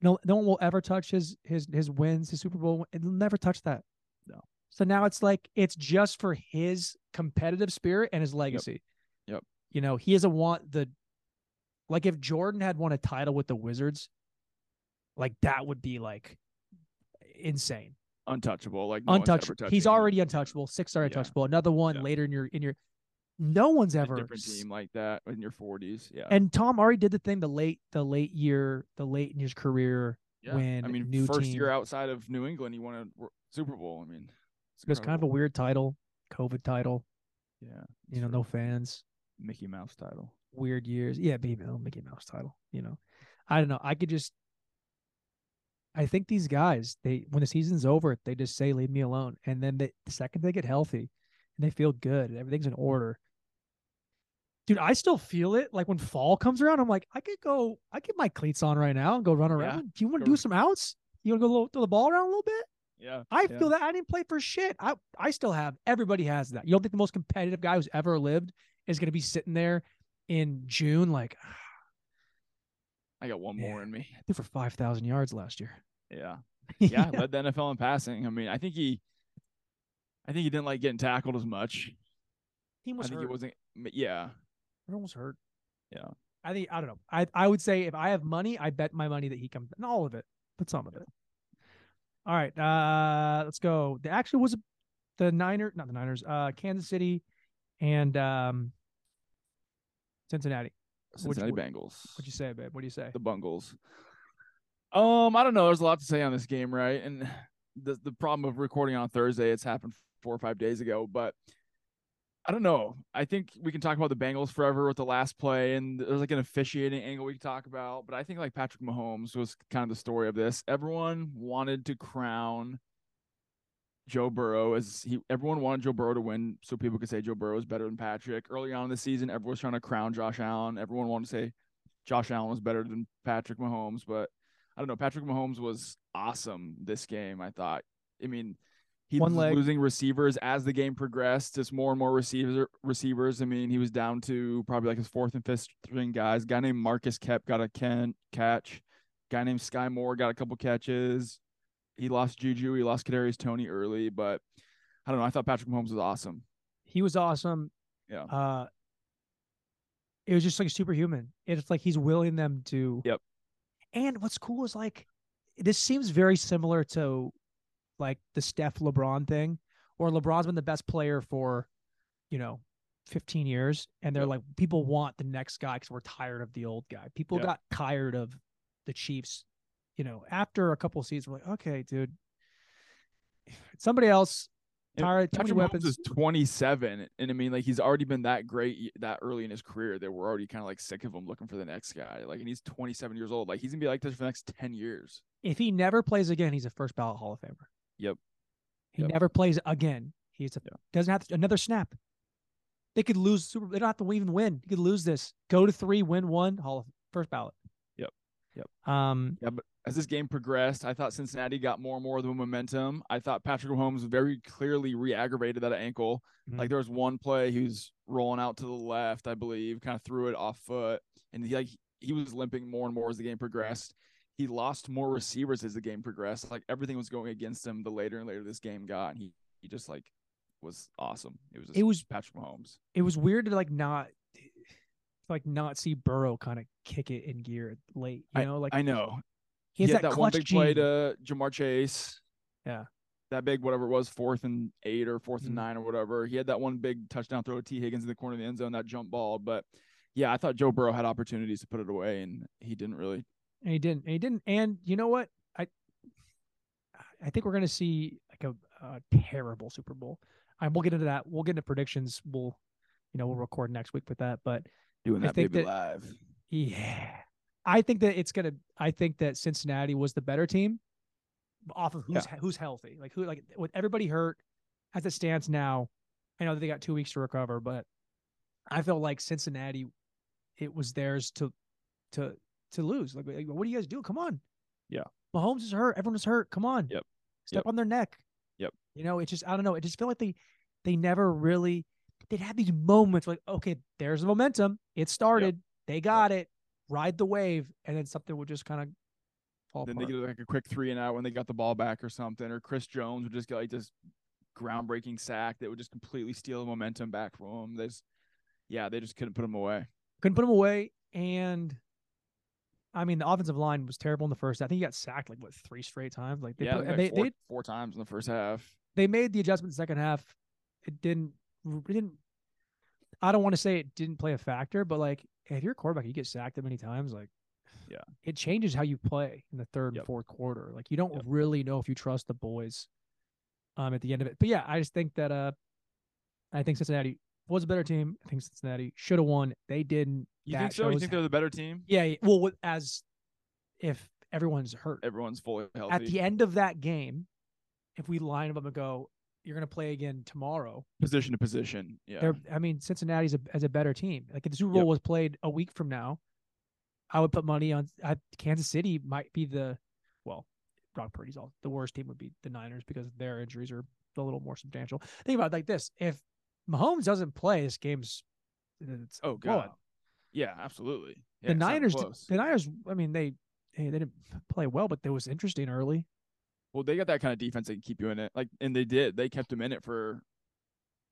S1: No, no one will ever touch his his his wins, his Super Bowl. It'll never touch that.
S2: No.
S1: So now it's like it's just for his competitive spirit and his legacy.
S2: Yep.
S1: You know, he doesn't want the. Like if Jordan had won a title with the Wizards, like that would be like insane.
S2: Untouchable. Like no
S1: untouchable. He's already untouchable. Six star
S2: Yeah.
S1: untouchable. Another one
S2: Yeah.
S1: later in your in your. No one's
S2: A
S1: ever
S2: different team like that in your 40s. Yeah.
S1: And Tom already did the thing the late the late year the late in his career
S2: yeah.
S1: when
S2: I mean,
S1: new
S2: first
S1: team-
S2: year outside of New England, he won a Super Bowl. I mean, it's
S1: it was kind of a weird title, COVID title.
S2: yeah.
S1: You know,
S2: true.
S1: no fans,
S2: Mickey Mouse title.
S1: weird years. Yeah, baby, Mickey Mouse title. You know, I don't know. I could just. I think these guys, they when the season's over, they just say leave me alone, and then they, the second they get healthy, and they feel good, and everything's in mm. order. Dude, I still feel it. Like when fall comes around, I'm like, I could go, I get my cleats on right now and go run around. Do you want to do some outs? You want to go little, throw the ball around a little bit?
S2: Yeah.
S1: I
S2: yeah.
S1: feel that I didn't play for shit. I I still have. Everybody has that. You don't think the most competitive guy who's ever lived is going to be sitting there in June like
S2: I got one
S1: Yeah.
S2: more in me.
S1: I threw for five thousand yards last year.
S2: Yeah. Yeah. Led the NFL in passing. I mean, I think he, I think he didn't like getting tackled as much.
S1: Team
S2: I think
S1: hurt.
S2: he wasn't. Yeah.
S1: Everyone was hurt.
S2: Yeah.
S1: I think I don't know. I I would say if I have money, I bet my money that he comes. Not all of it, but some of it. All right. Uh, let's go. The actually was the Niner, not the Niners. Uh, Kansas City, and um, Cincinnati.
S2: Cincinnati
S1: what-
S2: Bengals.
S1: What'd you say, babe? What do you say?
S2: the Bungles. Um, I don't know. There's a lot to say on this game, right? And the the problem of recording on Thursday, it's happened four or five days ago, but I don't know. I think we can talk about the Bengals forever with the last play, and there's like an officiating angle we can talk about. But I think like Patrick Mahomes was kind of the story of this. Everyone wanted to crown Joe Burrow as he. Everyone wanted Joe Burrow to win, so people could say Joe Burrow is better than Patrick. Early on in the season, everyone was trying to crown Josh Allen. Everyone wanted to say Josh Allen was better than Patrick Mahomes, but I don't know. Patrick Mahomes was awesome this game. I thought. I mean, he
S1: One
S2: was
S1: leg.
S2: losing receivers as the game progressed. Just more and more receiver receivers. I mean, he was down to probably like his fourth and fifth string guys. guy named Marcus Kemp got a can catch. Guy named Skyy Moore got a couple catches. He lost Juju. He lost Kadarius Toney early, but I don't know. I thought Patrick Mahomes was awesome.
S1: He was awesome.
S2: Yeah.
S1: Uh, it was just like superhuman. It's like he's willing them to.
S2: Yep.
S1: And what's cool is like, this seems very similar to, like the Steph LeBron thing, or LeBron's been the best player for, you know, 15 years, and they're
S2: Yep.
S1: like people want the next guy because we're tired of the old guy. People
S2: Yeah.
S1: got tired of the Chiefs. You know, after a couple seasons, we're like, okay, dude, somebody else. Tired, too many
S2: Patrick Mahomes
S1: weapons.
S2: is 27, and I mean, like he's already been that great that early in his career that we're already kind of like sick of him looking for the next guy. Like, and he's 27 years old. Like, he's gonna be like this for the next 10 years.
S1: if he never plays again, he's a first ballot Hall of Famer.
S2: Yep.
S1: He
S2: Yep.
S1: never plays again. He's a,
S2: Yeah.
S1: doesn't have to, another snap. They could lose super. They don't have to even win. You could lose this. Go to three, win one. Hall of first ballot.
S2: Yep. Yep.
S1: Um.
S2: Yeah, but as this game progressed, I thought Cincinnati got more and more of the momentum. I thought Patrick Mahomes very clearly re-aggravated that ankle.
S1: Mhm.
S2: Like there was one play he was rolling out to the left, I believe, kind of threw it off foot, and he like he was limping more and more as the game progressed. He lost more receivers as the game progressed. Like everything was going against him the later and later this game got, and he he just like was awesome. It was just
S1: It was-
S2: Patrick Mahomes.
S1: it was weird to like not, like not see Burrow kind of kick it in gear late. You know, like
S2: I know
S1: he has
S2: had
S1: that,
S2: that one
S1: clutch
S2: big play to Ja'Marr Chase.
S1: Yeah.
S2: That big, whatever it was, fourth and eight or 4th
S1: Mhm.
S2: and nine or whatever. He had that one big touchdown throw to Tee Higgins in the corner of the end zone, that jump ball. But yeah, I thought Joe Burrow had opportunities to put it away, and he didn't really.
S1: And he didn't. And he didn't. And you know what? I I think we're gonna see like a, a terrible Super Bowl. And we'll get into that. We'll get into predictions. We'll, you know, we'll record next week with that. But
S2: Doing that baby
S1: that-
S2: live.
S1: yeah, I think that it's gonna. I think that Cincinnati was the better team, off of who's who's healthy. Like who, like with everybody hurt, as it stands now. I know that they got two weeks to recover, but I felt like Cincinnati, it was theirs to, to to lose. Like, like, what do you guys do? Come on.
S2: Yeah.
S1: Mahomes is hurt. Everyone is hurt. Come on.
S2: Yep.
S1: Step
S2: Yep.
S1: on their neck.
S2: Yep.
S1: You know, it's just I don't know. It just felt like they they never really they'd have these moments like, okay, there's the momentum. It started. They got it. Ride the wave, and then something would just kind of fall
S2: Then they get like a quick three and out when they got the ball back or something, or Chris Jones would just get like this groundbreaking sack that would just completely steal the momentum back from them. There's, yeah, they just couldn't put them away.
S1: Couldn't put them away, and I mean the offensive line was terrible in the first. I think he got sacked like what three straight times. Like they
S2: yeah,
S1: put,
S2: they,
S1: they,
S2: four,
S1: they
S2: four times in the first half.
S1: they made the adjustment second half. It didn't it didn't I don't want to say it didn't play a factor, but like if you're a quarterback, you get sacked that many times, like
S2: Yeah.
S1: it changes how you play in the third
S2: Yep.
S1: and fourth quarter. Like you don't
S2: Yep.
S1: really know if you trust the boys um at the end of it. But yeah, I just think that uh I think Cincinnati was a better team. I think Cincinnati should have won. They didn't.
S2: You think so? You think they're the better team?
S1: Yeah, well as if everyone's hurt.
S2: Everyone's fully healthy.
S1: At the end of that game, if we line them up and go, you're gonna play again tomorrow.
S2: position to position. Yeah.
S1: They're, I mean, Cincinnati's a, as a better team. Like if the Super Bowl
S2: Yep.
S1: was played a week from now, I would put money on I, Kansas City. Might be the well, Brock Purdy's all the worst team would be the Niners because their injuries are a little more substantial. Think about it like this: if Mahomes doesn't play, this game's it's
S2: oh god. Yeah, absolutely. Yeah,
S1: the Niners, the Niners. I mean, they hey, they didn't play well, but it was interesting early.
S2: Well, they got that kind of defense that can keep you in it. Like, and they did. They kept him in it for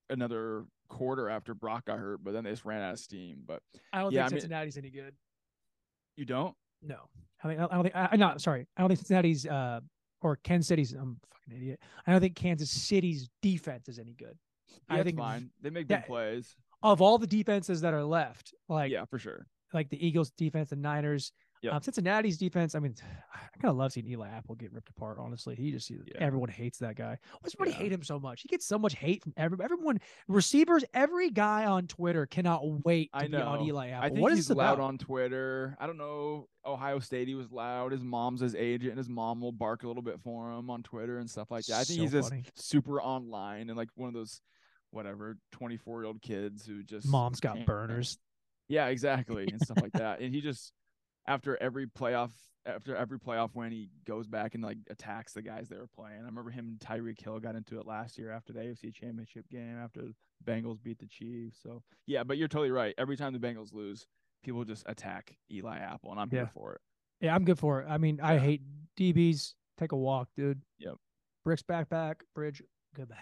S2: another quarter after Brock got hurt, but then they just ran out of steam. But
S1: I don't
S2: Yeah,
S1: think
S2: I mean-
S1: Cincinnati's any good.
S2: you don't.
S1: No, I mean, I don't think. I, I'm not sorry. I don't think Cincinnati's uh or Kansas City's. I'm a fucking idiot. I don't think Kansas City's defense is any good.
S2: Yeah,
S1: I think
S2: fine. They make big plays.
S1: Of all the defenses that are left, like
S2: yeah, for sure.
S1: like the Eagles defense, the Niners.
S2: Yep.
S1: Um, Cincinnati's defense, I mean, I kind of love seeing Eli Apple get ripped apart. Honestly, he just
S2: Yeah.
S1: everyone hates that guy. Why does everybody
S2: Yeah.
S1: hate him so much? He gets so much hate from every, everyone. Receivers, every guy on Twitter cannot wait to
S2: I
S1: be on
S2: know.
S1: Eli Apple.
S2: I think
S1: what is
S2: he's loud
S1: about?
S2: on Twitter. I don't know. Ohio State, he was loud. His mom's his agent, and his mom will bark a little bit for him on Twitter and stuff like that. I think
S1: So
S2: he's just super online and like one of those, whatever, 24 year old kids who just
S1: Mom's got burners.
S2: Yeah, exactly, and stuff like that. And he just after every playoff, after every playoff win, he goes back and like attacks the guys they were playing. I remember him and Tyreek Hill got into it last year after the AFC Championship game after the Bengals beat the Chiefs. So yeah, but you're totally right. Every time the Bengals lose, people just attack Eli Apple, and I'm
S1: Yeah.
S2: here for it.
S1: Yeah, I'm good for it. I mean, I hate DBs. Take a walk, dude.
S2: Yep.
S1: Bricks backpack, bridge, goodbye.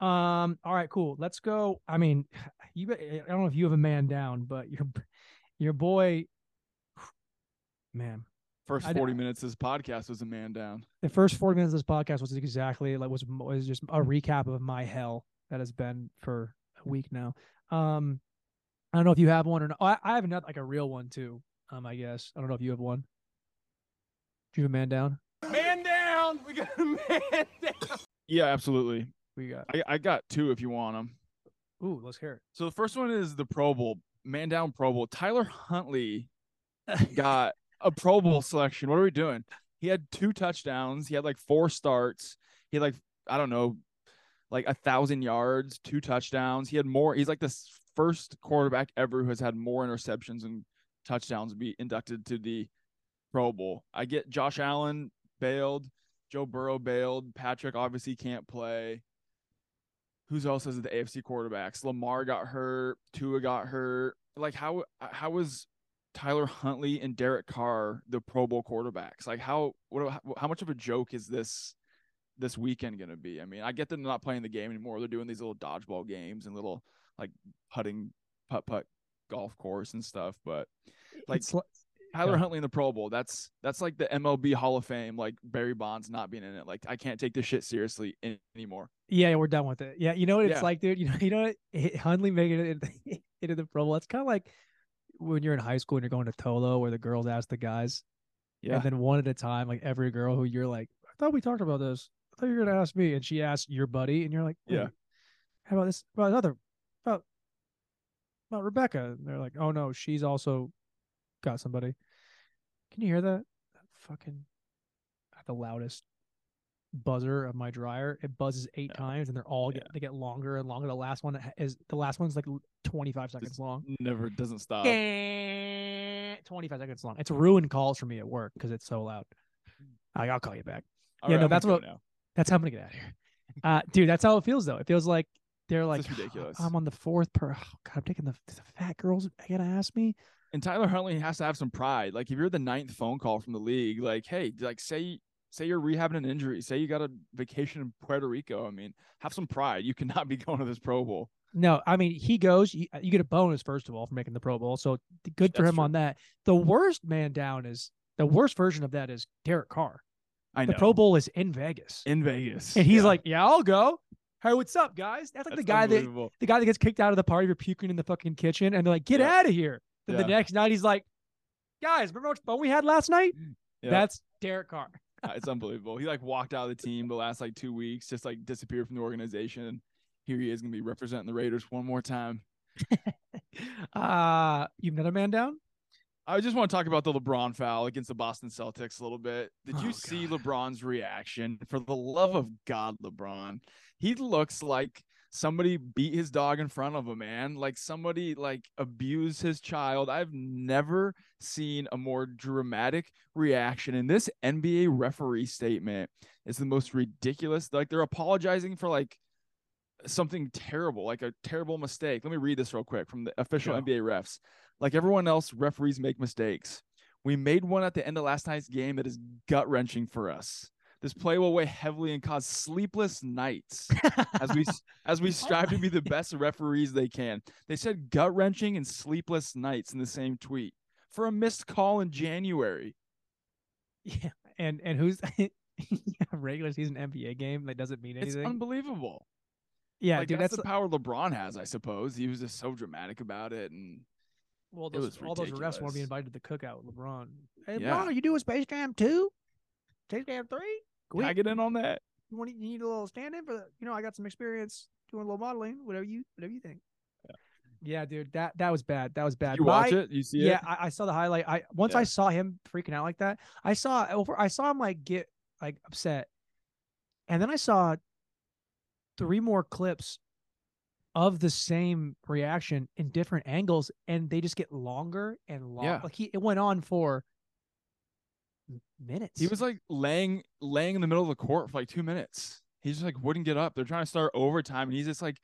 S2: Yep.
S1: Um. All right. Cool. Let's go. I mean, you. be- I don't know if you have a man down, but your your boy, man.
S2: First
S1: I-
S2: 40 minutes of this podcast was a man down.
S1: The first forty minutes of this podcast was exactly like was was just a recap of my hell that has been for a week now. Um, I don't know if you have one or not. Oh, I, I have another like a real one too. Um, I guess I don't know if you have one. Do you have a man down?
S3: Man down! We got a man down!
S2: Yeah, absolutely.
S1: We got.
S2: I, I got two if you want them.
S1: Ooh, let's hear it.
S2: So the first one is the Pro Bowl, man down Pro Bowl. Tyler Huntley got a Pro Bowl selection. What are we doing? He had two touchdowns. He had like four starts. He had like I don't know, like a thousand yards, two touchdowns. He had more. He's like the first quarterback ever who has had more interceptions and touchdowns be inducted to the Pro Bowl. I get Josh Allen bailed, Joe Burrow bailed. Patrick obviously can't play. Who's else is the AFC quarterbacks? Lamar got hurt. Tua got hurt. Like how how was Tyler Huntley and Derek Carr the Pro Bowl quarterbacks? Like how what how, much of a joke is this this weekend going to be? I mean, I get them not playing the game anymore. They're doing these little dodgeball games and little like putting putt putt golf course and stuff, but like
S1: It's
S2: Tyler
S1: Yeah.
S2: Huntley in the Pro Bowl. That's that's like the MLB Hall of Fame. Like Barry Bonds not being in it. Like I can't take this shit seriously in, anymore.
S1: yeah, we're done with it. Yeah, you know what it's
S2: Yeah.
S1: like, dude. You know, you know what? Huntley making it in- into the Pro Bowl. It's kind of like when you're in high school and you're going to Tolo, where the girls ask the guys,
S2: Yeah,
S1: and then one at a time, like every girl who you're like, I thought we talked about this. I thought you were gonna ask me, and she asked your buddy, and you're like,
S2: Yeah.
S1: How about this? About another? About about Rebecca? And they're like, oh no, she's also got somebody. Can you hear that? That fucking at the loudest buzzer of my dryer. It buzzes eight
S2: Yeah.
S1: times, and they're all
S2: Yeah.
S1: get they get longer and longer. The last one is the last one's like 25 seconds long.
S2: never doesn't stop.
S1: 25 seconds long. It's ruined calls for me at work because it's so loud. I, I'll call you back.
S2: All
S1: Yeah,
S2: right,
S1: no,
S2: I'm
S1: that's what-. That's how I'm gonna get out of here. Uh, dude, that's how it feels though. It feels like they're like,
S2: ridiculous.
S1: I'm on the fourth per. Oh, God, I'm taking the, the fat girls. I gotta ask me.
S2: And Tyler Huntley has to have some pride. Like if you're the ninth phone call from the league, like hey, like say say you're rehabbing an injury, say you got a vacation in Puerto Rico. I mean, have some pride. You cannot be going to this Pro Bowl.
S1: No, I mean he goes. You, you get a bonus first of all for making the Pro Bowl, so good for
S2: That's
S1: him
S2: true.
S1: on that. The worst man down is the worst version of that is Derek Carr.
S2: I know. The.
S1: Pro Bowl is in Vegas,
S2: in Vegas,
S1: and he's
S2: Yeah.
S1: like, "Yeah, I'll go." Hey, what's up, guys? That's like
S2: That's
S1: the guy that the guy that gets kicked out of the party for puking in the fucking kitchen, and they're like, "Get
S2: Yeah.
S1: out of here." Then the next night he's like, "Guys, remember how much fun we had last night?"
S2: Yeah.
S1: That's Derek Carr.
S2: Uh, it's unbelievable. He like walked out of the team the last like two weeks, just like disappeared from the organization. And here he is gonna be representing the Raiders one more time.
S1: Uh, you've another man down?
S2: I just want to talk about the LeBron foul against the Boston Celtics a little bit. Did
S1: Oh,
S2: you see LeBron's reaction? For the love of God, LeBron, he looks like somebody beat his dog in front of a man. Like somebody like abused his child. I've never seen a more dramatic reaction. And this NBA referee statement is the most ridiculous. Like they're apologizing for like something terrible, like a terrible mistake. Let me read this real quick from the official
S1: Go.
S2: NBA refs. Like everyone else, referees make mistakes. We made one at the end of last night's game that is gut wrenching for us. This play will weigh heavily and cause sleepless nights as we as we strive to be the best referees they can. They said gut wrenching and sleepless nights in the same tweet for a missed call in January.
S1: Yeah, and and who's regular season NBA game that doesn't mean anything?
S2: It's
S1: anything?
S2: unbelievable.
S1: yeah,
S2: like
S1: dude,
S2: that's,
S1: that's
S2: the power LeBron has, I suppose. He was just so dramatic about it, and
S1: Well, those, all those arrests want to be invited to the cookout with LeBron. Hey,
S2: Yeah.
S1: LeBron, are you doing Space Jam two? Space Jam three?
S2: Can I get in on that?
S1: You want you need a little stand in for the, you know, I got some experience doing a little modeling. Whatever you, whatever you think. Yeah, dude, that that was bad. That was bad.
S2: you watch
S1: My-
S2: it? You see
S1: yeah,
S2: it?
S1: I, I saw the highlight. I once
S2: Yeah.
S1: I saw him freaking out like that. I saw over. I saw him like get like upset, and then I saw three more clips of the same reaction in different angles, and they just get longer and longer.
S2: Yeah.
S1: Like he, it went on for m- minutes.
S2: He was like laying laying in the middle of the court for like two minutes. He just like wouldn't get up. They're trying to start overtime, and he's just like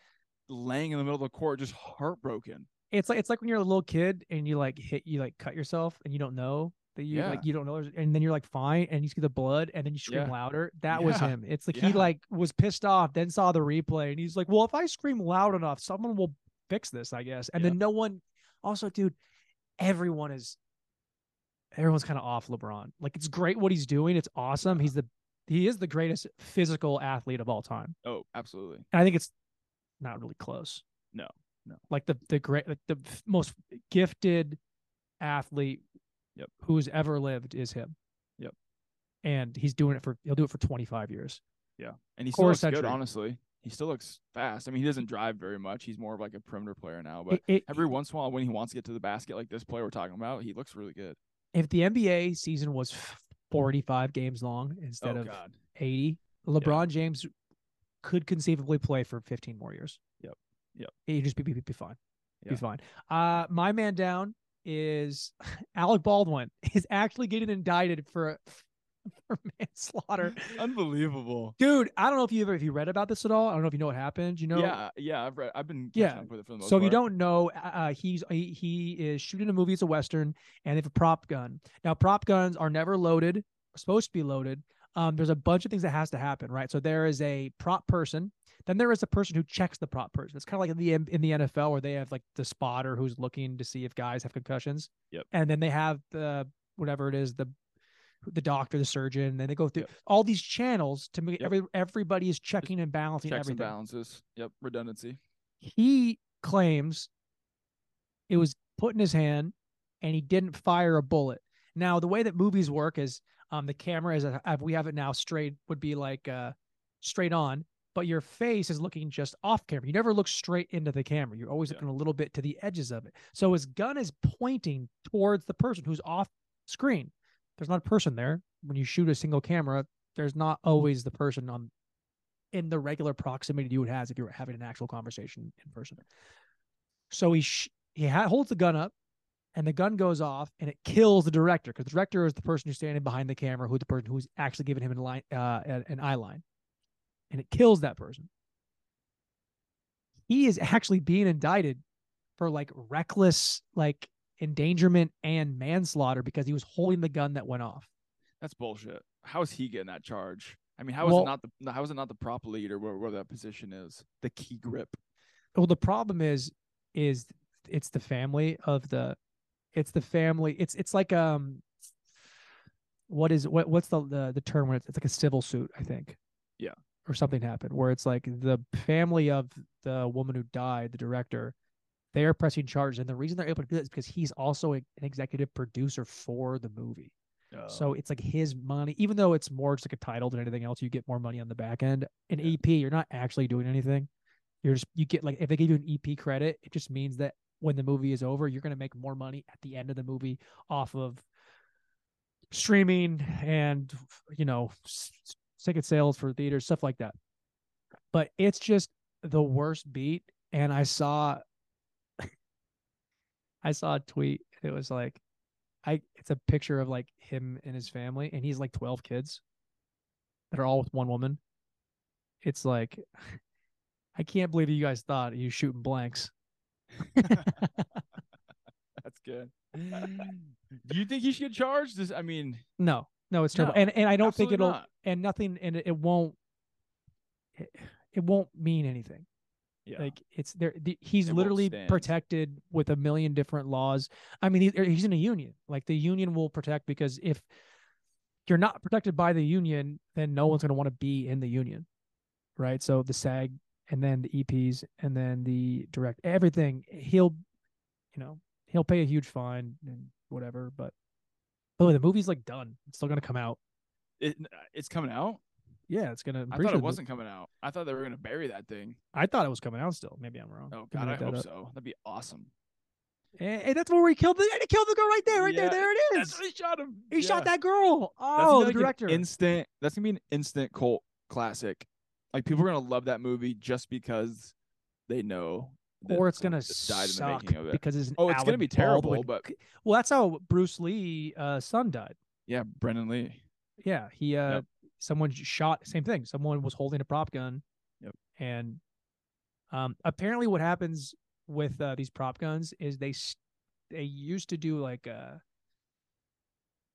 S2: laying in the middle of the court, just heartbroken.
S1: It's like it's like when you're a little kid and you like hit you like cut yourself and you don't know that you
S2: Yeah.
S1: like you don't know and then you're like fine and you see the blood and then you scream
S2: Yeah.
S1: louder. That was him. It's like he like was pissed off, then saw the replay and he's like, "Well, if I scream loud enough, someone will fix this, I guess." And
S2: Yeah.
S1: then no one. Also, dude, everyone is everyone's kind of off LeBron. Like it's great what he's doing. It's awesome. He's the he is the greatest physical athlete of all time.
S2: Oh, absolutely.
S1: And I think it's not really close.
S2: No, no.
S1: Like the the great like the most gifted athlete
S2: Yep.
S1: who's ever lived is him.
S2: Yep.
S1: And he's doing it for he'll do it for 25 years.
S2: Yeah, and he still looks good. Honestly, he still looks fast. I mean, he doesn't drive very much. He's more of like a perimeter player now. But
S1: It- it-
S2: every once in a while, when he wants to get to the basket, like this player we're talking about, he looks really good.
S1: If the NBA season was 45 games long instead
S2: oh
S1: of
S2: God.
S1: 80, LeBron James could conceivably play for 15 more years.
S2: Yep. Yep.
S1: He'd just be, be, be fine. Be fine. Uh, my man down is Alec Baldwin is actually getting indicted for for manslaughter.
S2: Unbelievable.
S1: Dude, I don't know if you ever if you read about this at all. I don't know if you know what happened. You know,
S2: yeah, yeah. I've read. I've been
S1: Yeah.
S2: catching up with it for the most
S1: So if you don't know, uh, he's he, he is shooting a movie. It's a western, and they have a prop gun. Now, prop guns are never loaded. Are supposed to be loaded. Um, there's a bunch of things that has to happen, right? So there is a prop person. Then there is a person who checks the prop person. It's kind of like in the in the NFL where they have like the spotter who's looking to see if guys have concussions.
S2: Yep.
S1: And then they have the whatever it is the the doctor, the surgeon. And then they go through
S2: Yep.
S1: all these channels to make
S2: Yep.
S1: every everybody is checking and balancing
S2: checks and balances. Yep, redundancy.
S1: he claims it was put in his hand and he didn't fire a bullet. Now, the way that movies work is um, the camera is, uh, we have it now straight, would be like uh, straight on, but your face is looking just off camera. You never look straight into the camera. You're always
S2: Yeah.
S1: looking a little bit to the edges of it. So his gun is pointing towards the person who's off screen. There's not a person there. When you shoot a single camera, there's not always the person on in the regular proximity you would have if you were having an actual conversation in person. So he sh- he ha- holds the gun up, and the gun goes off, and it kills the director because the director is the person who's standing behind the camera, who the person who's actually giving him an line, uh, an an eye line, and it kills that person. He is actually being indicted for like reckless like endangerment and manslaughter because he was holding the gun that went off.
S2: That's bullshit. How is he getting that charge? I mean, how is
S1: Well-
S2: it not the how is it not the prop lead or where, where that position is? The key grip.
S1: Well, the problem is, is it's the family of the, it's the family. It's it's like um, what is what what's the the, the term when it's, it's like a civil suit, I think.
S2: Yeah.
S1: Or something happened where it's like the family of the woman who died, the director, they are pressing charges, and the reason they're able to do that is because he's also an executive producer for the movie. So oh. it's like his money, even though it's more just like a title than anything else, you get more money on the back end. An
S2: Yeah.
S1: EP, you're not actually doing anything. You're just you get like if they give you an EP credit, it just means that when the movie is over, you're gonna make more money at the end of the movie off of streaming and you know ticket sales for theaters, stuff like that. But it's just the worst beat. And I saw I saw a tweet. It was like I it's a picture of like him and his family, and he's like twelve kids that are all with one woman. It's like I can't believe you guys thought you shooting blanks.
S2: That's good. Do you think he should get charged? This, I mean,
S1: No, no, it's terrible.
S2: No,
S1: and and I don't think it'll
S2: not.
S1: and nothing and it, won't it, it won't mean anything.
S2: Yeah.
S1: Like it's there. The, he's
S2: It
S1: literally protected with a million different laws. I mean, he, er, he's in a union. Like the union will protect because if you're not protected by the union, then no one's going to want to be in the union, right? So the SAG and then the EPs and then the direct everything. He'll, you know, he'll pay a huge fine and whatever. But by the way, the movie's like done. It's still gonna come out.
S2: It, it's coming out.
S1: Yeah, it's gonna. I'm
S2: I thought
S1: sure
S2: it wasn't coming out. I thought they were gonna bury that thing.
S1: I thought it was coming out still. Maybe I'm wrong.
S2: Oh God, I hope
S1: up.
S2: so. That'd be awesome.
S1: And, and that's where he killed the. Killed the girl right there, right
S2: Yeah,
S1: there. There it is.
S2: That's what he shot him.
S1: He shot that girl. Oh, the
S2: like
S1: director.
S2: instant. That's gonna be an instant cult classic. Like people are gonna love that movie just because they know. that
S1: or it's gonna
S2: just died in the
S1: suck
S2: making of it.
S1: because it's
S2: Oh, it's gonna be terrible,
S1: Baldwin
S2: but-
S1: well, that's how Bruce Lee uh, son died.
S2: Yeah, Brandon Lee.
S1: Yeah, he uh,
S2: Yep.
S1: Someone shot. Same thing. Someone was holding a prop gun.
S2: Yep.
S1: And um, apparently, what happens with uh, these prop guns is they they used to do like uh,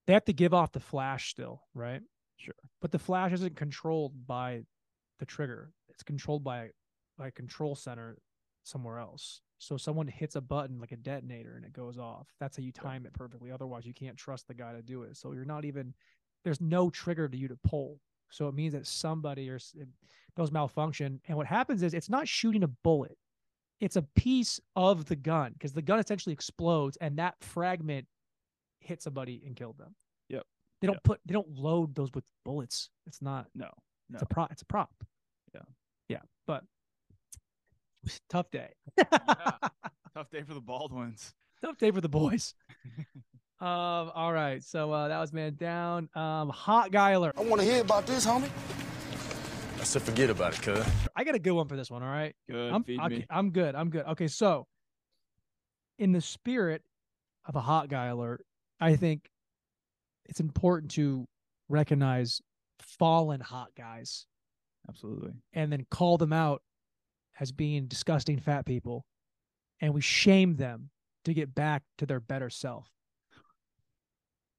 S1: they have to give off the flash still, right?
S2: Sure.
S1: But the flash isn't controlled by the trigger. It's controlled by by a control center somewhere else. So someone hits a button like a detonator and it goes off. That's how you time it perfectly. Otherwise, you can't trust the guy to do it. So you're not even there's no trigger to you to pull. So it means that somebody or those malfunction. And what happens is it's not shooting a bullet. It's a piece of the gun because the gun essentially explodes and that fragment hit somebody and killed them.
S2: Yep.
S1: They don't
S2: Yep.
S1: put they don't load those with bullets. It's not
S2: No, no.
S1: it's a prop. It's a prop.
S2: Yeah.
S1: Yeah. But tough day.
S2: tough day for the Baldwins.
S1: tough day for the boys. um. All right. So uh, that was man down. Um. Hot guy alert.
S4: I want to hear about this, homie. I said, forget about it, cuz.
S1: I got a good one for this one. All right.
S2: Good.
S1: I'm
S2: feed
S1: okay,
S2: me.
S1: I'm good. I'm good. Okay. So, in the spirit of a hot guy alert, I think it's important to recognize fallen hot guys
S2: Absolutely.
S1: and then call them out as being disgusting fat people and we shame them to get back to their better self.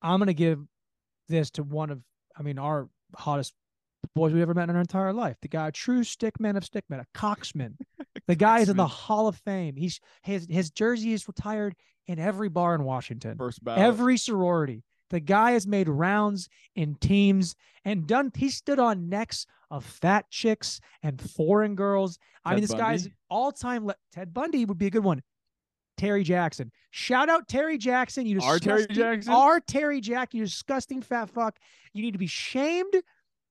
S1: I'm going to give this to one of, I mean, our hottest boys we've ever met in our entire life. The guy, a true stickman of stickmen, a coxman. The guy is in the Hall of Fame. He's his his jersey is retired in every bar in Washington
S2: First
S1: every sorority. The guy has made rounds in teams and done. He stood on necks of fat chicks and foreign girls. I mean, this guy's all time. Le- Ted Bundy would be a good one. Terry Jackson. Shout out Terry Jackson. You
S2: are Terry Jackson?
S1: Our Terry Jack. You disgusting fat fuck. You need to be shamed.
S2: Mm.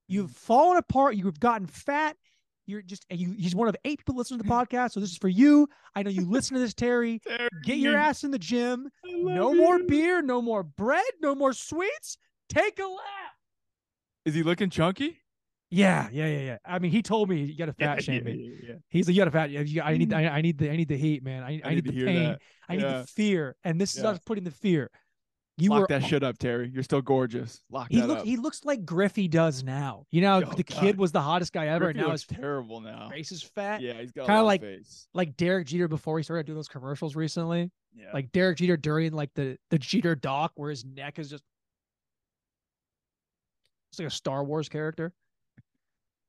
S1: You've fallen apart. You've gotten fat. You're just. And you. He's one of eight people listening to the podcast. So this is for you. I know you listen to this, Terry. Get your ass in the gym. No more beer, no more bread, no more sweets. Take a lap.
S2: Is he looking chunky?
S1: Yeah, yeah, yeah, yeah. I mean, he told me you got to fat shame me.
S2: Yeah, yeah.
S1: He's like, you got to fat. You, I need, hmm. I, I need the, I need the heat, man. I, I, need,
S2: need
S1: the pain. I need the fear. And this is
S2: Yeah.
S1: us putting the fear. You
S2: Lock
S1: were.
S2: that shit up, Terry. You're still gorgeous. Lock
S1: He
S2: that
S1: looks.
S2: up.
S1: He looks like Griffey does now. You know,
S2: Oh,
S1: the
S2: God.
S1: kid was the hottest guy ever,
S2: Griffey
S1: and now he's
S2: terrible now.
S1: face is fat.
S2: Yeah, he's got
S1: Kinda like-
S2: like face.
S1: Like Derek Jeter before he started doing those commercials recently.
S2: Yeah.
S1: Like Derek Jeter during like the the Jeter doc, where his neck is just it's like a Star Wars character.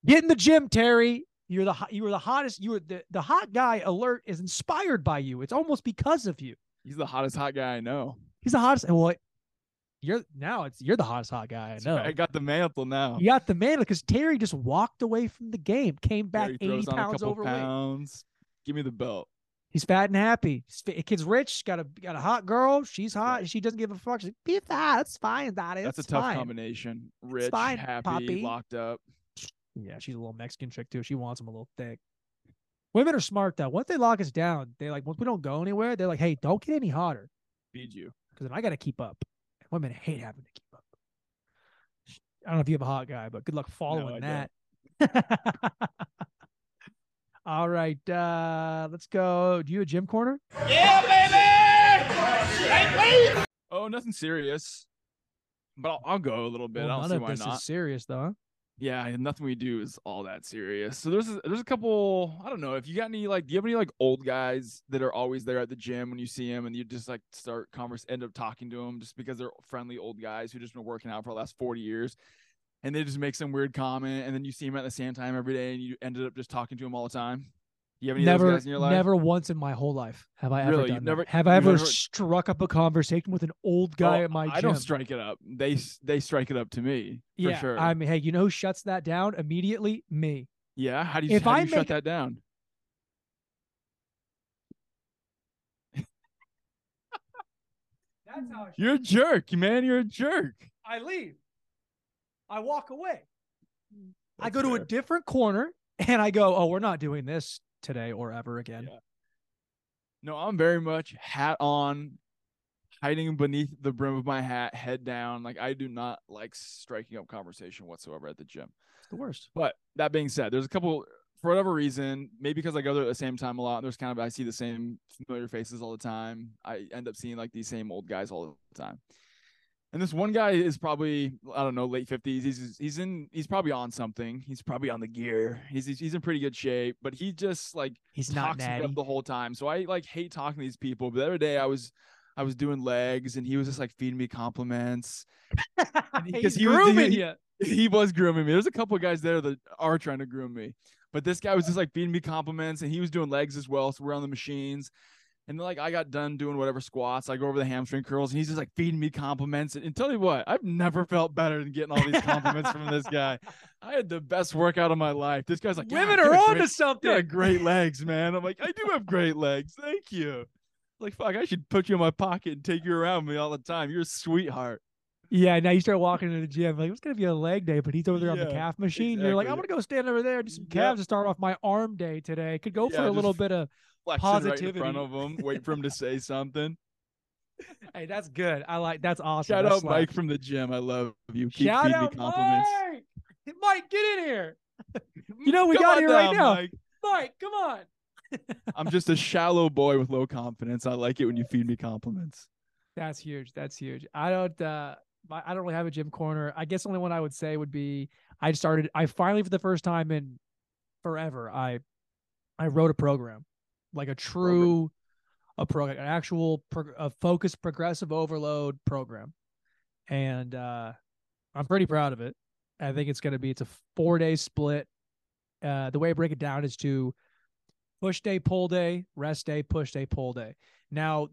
S1: Get in the gym, Terry. You're the you were the hottest. You were the the hot guy. Alert is inspired by you. It's almost because of you.
S2: he's the hottest hot guy I know.
S1: He's the hottest. Well, you're now it's you're the hottest hot guy I know.
S2: I got the mantle now.
S1: You got the mantle because Terry just walked away from the game, came back
S2: Terry
S1: 80
S2: throws on a
S1: pounds overweight.
S2: pounds. Give me the belt.
S1: He's fat and happy. Kid's rich. Got a got a hot girl. She's hot. She doesn't give a fuck. She's like, be fat. That's fine, daddy.
S2: That's a tough
S1: fine."
S2: combination. Rich, happy,
S1: Poppy.
S2: locked up.
S1: Yeah, she's a little Mexican chick too. She wants him a little thick. Women are smart though. Once they lock us down, they like once we don't go anywhere, they're like, "Hey, don't get any hotter
S2: Feed you.
S1: because then I got to keep up." Women hate having to keep up. I don't know if you have a hot guy, but good luck following
S2: I
S1: that. All right, uh, let's go. Do you have a gym corner? Yeah, baby.
S2: Hey, oh, nothing serious. But I'll, I'll go a little bit.
S1: Well,
S2: I don't
S1: none
S2: see
S1: of
S2: why
S1: this
S2: not.
S1: is serious though.
S2: Yeah, nothing we do is all that serious. So there's a, there's a couple. I don't know if you got any like. Do you have any like old guys that are always there at the gym when you see them, and you just like start converse, end up talking to them just because they're friendly old guys who just been working out for the last forty years, and they just make some weird comment, and then you see them at the same time every day, and you ended up just talking to them all the time. Do you have any of
S1: never,
S2: those guys in your life?
S1: never once in my whole life have I ever
S2: Really?
S1: done
S2: You've
S1: that. Have I ever
S2: never-
S1: struck up a conversation with an old guy
S2: Oh,
S1: at my gym?
S2: I don't strike it up. They they strike it up to me for
S1: yeah,
S2: sure.
S1: I mean, hey, you know who shuts that down immediately? Me.
S2: yeah. How do you,
S1: if I
S2: you shut that down?
S1: That's how I
S2: You're a jerk, man. You're a jerk.
S1: I leave. I walk away. I
S2: That's
S1: go to a different corner and I go, "Oh, we're not doing this today or ever again."
S2: Yeah. No, I'm very much hat on, hiding beneath the brim of my hat, head down. Like I do not like striking up conversation whatsoever at the gym.
S1: It's the worst.
S2: But that being said, there's a couple for whatever reason, maybe because I go there at the same time a lot. There's kind of I see the same familiar faces all the time. I end up seeing like these same old guys all the time. And this one guy is probably I don't know late fifties. He's he's in he's probably on something. He's probably on the gear. He's he's, in pretty good shape, but he just like
S1: He's not natty.
S2: up the whole time. So I like hate talking to these people. But the other day I was I was doing legs and he was just like feeding me compliments.
S1: He's
S2: he was-
S1: grooming
S2: he-
S1: you.
S2: he was grooming me. There's a couple of guys there that are trying to groom me. But this guy was just like feeding me compliments and he was doing legs as well. So we're on the machines. And then like I got done doing whatever squats. I go over the hamstring curls and he's just like feeding me compliments. And, and tell you what, I've never felt better than getting all these compliments from this guy. I had the best workout of my life. This guy's like,
S1: Women are
S2: got
S1: on to something.
S2: you got great legs, man. I'm like, I do have great legs. Thank you. Like, fuck, I should put you in my pocket and take you around me all the time. You're a sweetheart.
S1: Yeah, now you start walking into the gym like it's gonna be a leg day, but he's over there on the calf machine. You're like, I'm gonna go stand over there and do some
S2: Yep.
S1: calves to start off my arm day today. Could go
S2: Yeah,
S1: for a little bit of
S2: Flexing right in front of him, wait for him to say something.
S1: hey, that's good. I like that's awesome.
S2: Shout
S1: That's
S2: out Mike from the gym. I love you. Keep
S1: Shout
S2: feeding
S1: out
S2: me compliments.
S1: Mike. Mike, get in here. You know we
S2: Come
S1: got here right now.
S2: Mike.
S1: Mike, come on.
S2: I'm just a shallow boy with low confidence. I like it when you feed me compliments.
S1: That's huge. That's huge. I don't uh I don't really have a gym corner. I guess the only one I would say would be I started I finally for the first time in forever I I wrote a program. Like a true a program, an actual pro, a focused progressive overload program. And uh I'm pretty proud of it. I think it's going to be it's a 4-day split. Uh the way I break it down is to push day, pull day, rest day, push day, pull day. Now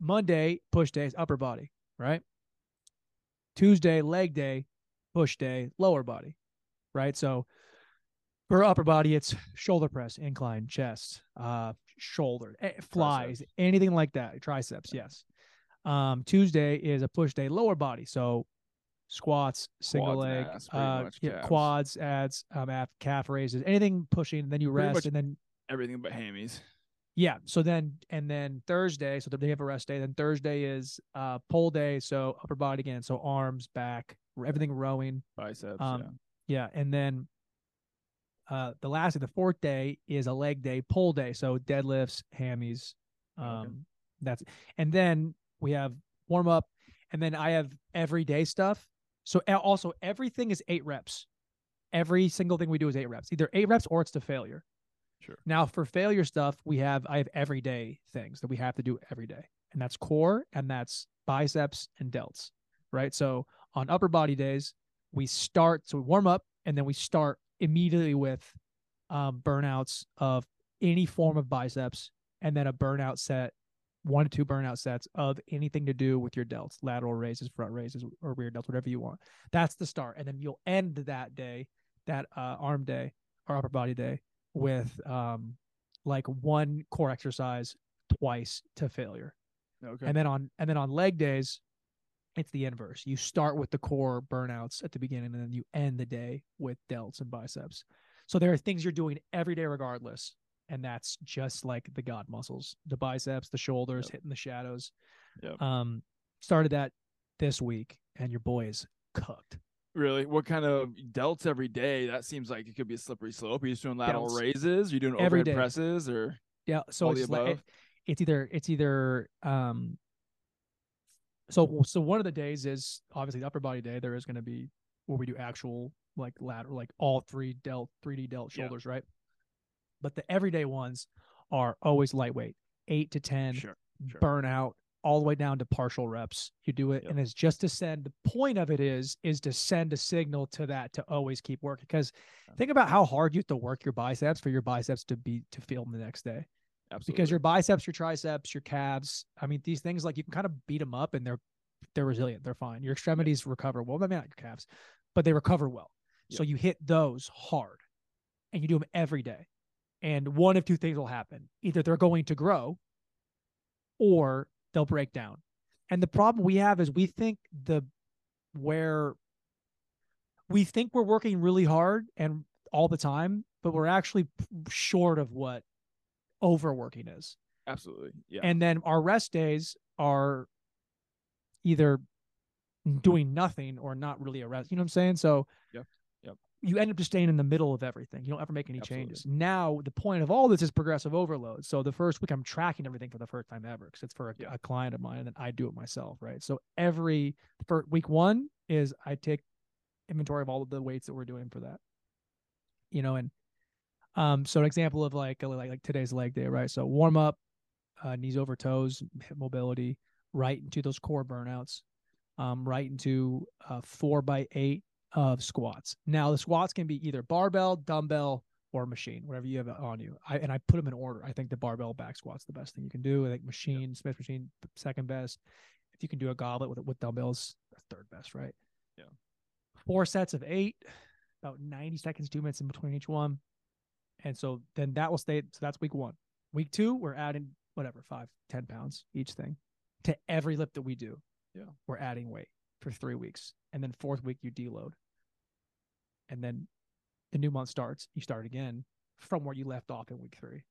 S1: Monday, push day is upper body, right? Tuesday, leg day, push day, lower body, right? So for upper body, it's shoulder press, incline, chest, uh, shoulder, eh, flies,
S2: Triceps.
S1: anything like that. Triceps, yes. Um, Tuesday is a push day, lower body. So squats, single leg, uh, yeah, quads, ads, um, calf raises, anything pushing, and then you rest, and then
S2: Everything but hammies.
S1: yeah. So then, and then Thursday, so they have a rest day. Then Thursday is uh pull day. So upper body again. So arms, back, everything rowing.
S2: Biceps.
S1: Um, Yeah. And then uh the last day, the fourth day is a leg day, pull day. So deadlifts, hammies. Um,
S2: Okay.
S1: that's, and then we have warm up and then I have everyday stuff. So also everything is eight reps. Every single thing we do is eight reps, either eight reps or it's to failure.
S2: Sure.
S1: Now for failure stuff, we have I have everyday things that we have to do every day, and that's core and that's biceps and delts, right? So on upper body days, we start so we warm up and then we start immediately with um, burnouts of any form of biceps, and then a burnout set, one to two burnout sets of anything to do with your delts, lateral raises, front raises, or rear delts, whatever you want. That's the start, and then you'll end that day, that uh, arm day or upper body day, with um like one core exercise twice to failure.
S2: okay.
S1: And then on and then on leg days, it's the inverse. You start with the core burnouts at the beginning and then you end the day with delts and biceps. So there are things you're doing every day regardless. And that's just like the God muscles, the biceps, the shoulders,
S2: Yep.
S1: hitting the shadows.
S2: Yep.
S1: Um, started that this week and your boy is cooked.
S2: Really? What kind of delts every day? That seems like it could be a slippery slope. Are you just doing lateral
S1: Delts.
S2: raises? Are you doing overhead presses or
S1: Yeah. So
S2: all
S1: it's like, it- it's either it's either um so so one of the days is obviously the upper body day there is going to be where we do actual like lateral like all three delt 3d delt
S2: Yeah.
S1: shoulders right but the everyday ones are always lightweight 8 to 10
S2: Sure. sure.
S1: burnout all the way down to partial reps you do it
S2: Yep.
S1: and it's just to send the point of it is is to send a signal to that to always keep working because think about how hard you have to work your biceps for your biceps to be to feel the next day
S2: Absolutely.
S1: because your biceps, your triceps, your calves, I mean, these things like you can kind of beat them up and they're they're resilient, they're fine. Your extremities recover well, maybe not your calves, but they recover well. So you hit those hard, and you do them every day. And one of two things will happen: either they're going to grow, or they'll break down. And the problem we have is we think the where we think we're working really hard and all the time, but we're actually short of what overworking is.
S2: Absolutely. Yeah.
S1: And then our rest days are either doing nothing or not really a rest. You know what I'm saying? So
S2: Yep, yep.
S1: you end up just staying in the middle of everything. You don't ever make any
S2: Absolutely.
S1: changes. Now the point of all this is progressive overload. So the first week I'm tracking everything for the first time ever because it's for a,
S2: Yeah.
S1: a client of mine and then I do it myself. Right. So every for week one is I take inventory of all of the weights that we're doing for that. You know, and um, so an example of like like like today's leg day, right? So warm up, uh, knees over toes, hip mobility, right into those core burnouts, um, right into uh, four by eight of squats. Now the squats can be either barbell, dumbbell, or machine, whatever you have on you. I and I put them in order. I think the barbell back squat's the best thing you can do. I think machine, Smith machine, second best. If you can do a goblet with with dumbbells, third best, right?
S2: Yeah.
S1: Four sets of eight, about 90 seconds, two minutes in between each one. And so then that will stay. So that's week one. Week two, we're adding whatever, five, 10 pounds each thing to every lift that we do.
S2: Yeah.
S1: We're adding weight for three weeks. And then fourth week, you deload. And then the new month starts. You start again from where you left off in week three.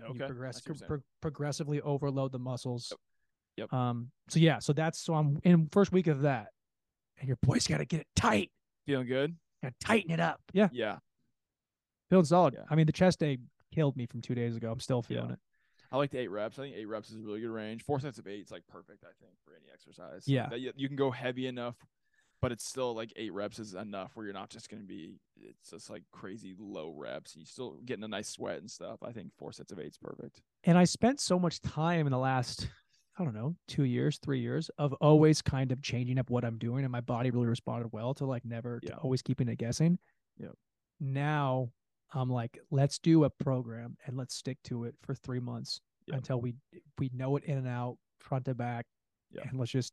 S2: okay.
S1: You progress,
S2: I see what you're
S1: pro- progressively overload the muscles.
S2: Yep.
S1: Um. So yeah. So that's so I'm in first week of that, and your boy's got to get it tight.
S2: Feeling good?
S1: Got to tighten it up. Yeah.
S2: Yeah.
S1: Feeling solid.
S2: Yeah.
S1: I mean, the chest day killed me from two days ago. I'm still feeling
S2: Yeah.
S1: it.
S2: I like the eight reps. I think eight reps is a really good range. Four sets of eight is like perfect, I think, for any exercise.
S1: Yeah.
S2: That you, you can go heavy enough, but it's still like eight reps is enough where you're not just going to be, it's just like crazy low reps. And you still getting a nice sweat and stuff. I think four sets of eight is perfect.
S1: And I spent so much time in the last, I don't know, two years, three years of always kind of changing up what I'm doing, and my body really responded well to like never, to always keeping it guessing.
S2: Yep.
S1: Now I'm like, let's do a program and let's stick to it for three months
S2: Yep.
S1: until we we know it in and out, front to back,
S2: Yeah.
S1: and let's just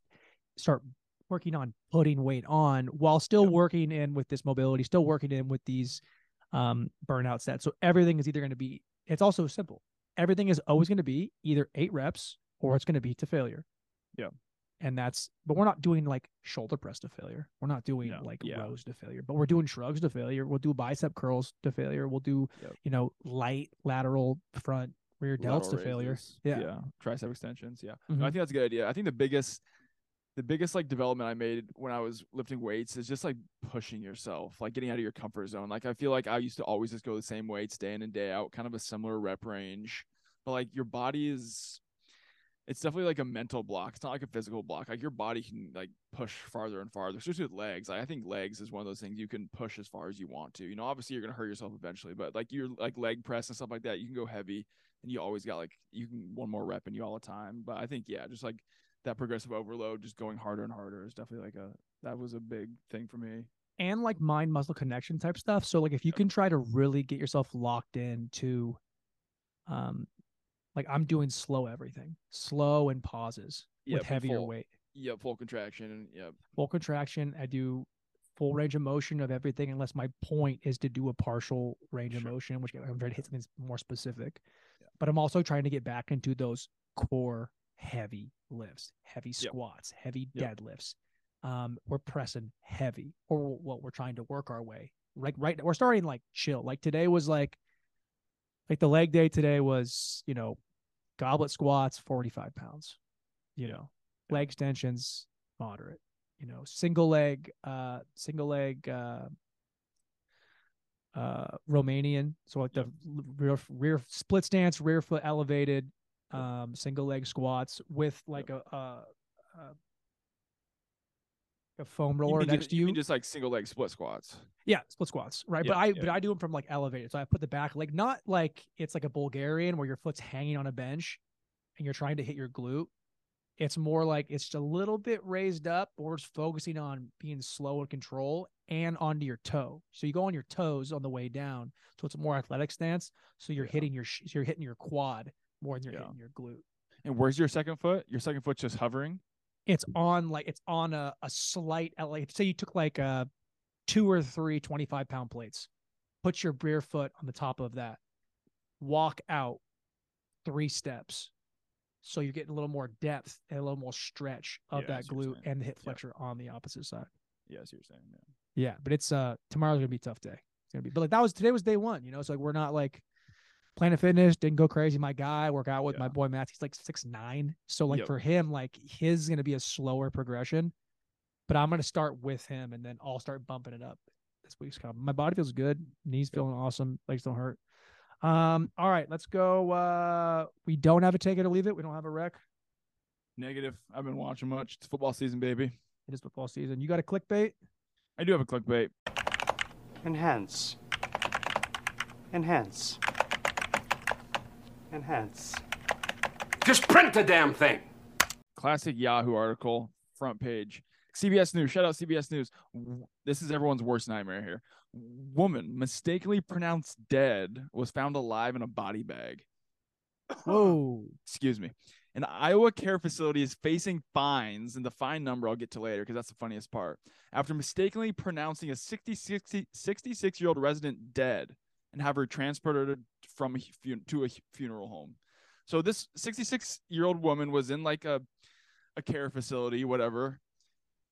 S1: start working on putting weight on while still
S2: Yep.
S1: working in with this mobility, still working in with these um burnout sets. So everything is either going to be. It's also simple. Everything is always going to be either eight reps or it's going to be to failure.
S2: Yeah.
S1: And that's, but we're not doing like shoulder press to failure. We're not doing
S2: No,
S1: like
S2: yeah.
S1: rows to failure, but we're doing shrugs to failure. We'll do bicep curls to failure. We'll do,
S2: Yep.
S1: you know, light lateral front rear delts to
S2: Lateral
S1: failure. Yeah.
S2: Yeah. Tricep extensions. Yeah. No, I
S1: Mhm.
S2: think that's a good idea. I think the biggest the biggest like development I made when I was lifting weights is just like pushing yourself, like getting out of your comfort zone. Like I feel like I used to always just go the same weights day in and day out, kind of a similar rep range. But like your body is it's definitely like a mental block. It's not like a physical block. Like your body can like push farther and farther, especially with legs. Like, I think legs is one of those things you can push as far as you want to. You know, obviously you're gonna hurt yourself eventually, but like your like leg press and stuff like that, you can go heavy and you always got like you can one more rep in you all the time. But I think yeah, just like that progressive overload, just going harder and harder is definitely like a that was a big thing for me.
S1: and like mind muscle connection type stuff. So like if you can try to really get yourself locked into um like I'm doing slow everything. Slow and pauses
S2: Yep,
S1: with heavier
S2: full-
S1: weight.
S2: Yep, full contraction and yep.
S1: Full contraction, I do full range of motion of everything unless my point is to do a partial range of motion, which I'm trying to hit something more specific.
S2: Yeah.
S1: But I'm also trying to get back into those core heavy lifts, heavy squats, heavy
S2: Yep.
S1: deadlifts. Um, we're pressing heavy, or what we're trying to work our way. Like right, we're starting like chill. Like today was like, like the leg day today was, you know, goblet squats, 45 pounds, you know, leg extensions, moderate, you know, single leg, uh, single leg, uh, uh, Romanian. So like the rear, rear split stance, rear foot elevated, um, single leg squats with like a, a, a, a foam roller
S2: mean,
S1: next
S2: just,
S1: to
S2: you
S1: you.
S2: just like single leg split squats.
S1: Yeah, split squats, right? but I
S2: yeah,
S1: but. I do them from like elevated. So I put the back leg, not like it's like a Bulgarian where your foot's hanging on a bench and you're trying to hit your glute. It's more like it's just a little bit raised up, or it's focusing on being slow and control and onto your toe. So you go on your toes on the way down. So it's a more athletic stance. So you're
S2: Yeah.
S1: hitting your sh- you're hitting your quad more than you're
S2: Yeah.
S1: hitting your glute.
S2: And where's your second foot? Your second foot's just hovering.
S1: It's on like it's on a, a slight like say you took like a two or three 25 pound plates put your rear foot on the top of that walk out three steps so you're getting a little more depth and a little more stretch of
S2: Yeah,
S1: that
S2: see what you're
S1: glute and the hip flexor on the opposite side.
S2: Yes, you're saying. Yeah.
S1: Yeah, but it's uh tomorrow's gonna be a tough day. It's gonna be, but like that was today was day one. You know, it's like we're not like Planet Fitness didn't go crazy. My guy work out with my boy Matt. He's like six nine, so like
S2: Yep.
S1: for him, like his is gonna be a slower progression. But I'm gonna start with him, and then I'll start bumping it up. This week's coming. My body feels good. Knees feeling awesome. Legs don't hurt. Um. All right, let's go. Uh, we don't have a take it or leave it. We don't have a rec.
S2: Negative. I've been watching much. It's football season, baby.
S1: It is football season. You got a clickbait?
S2: I do have a clickbait.
S5: Enhance. Enhance. Enhance.
S6: Just print the damn thing.
S2: Classic Yahoo article, front page. CBS News. Shout out CBS News. This is everyone's worst nightmare here. Woman mistakenly pronounced dead was found alive in a body bag.
S1: Whoa.
S2: Excuse me. An Iowa care facility is facing fines, and the fine number I'll get to later because that's the funniest part. After mistakenly pronouncing a 66, 66 year old resident dead and have her transported from a to a funeral home. So this 66 year old woman was in like a a care facility, whatever.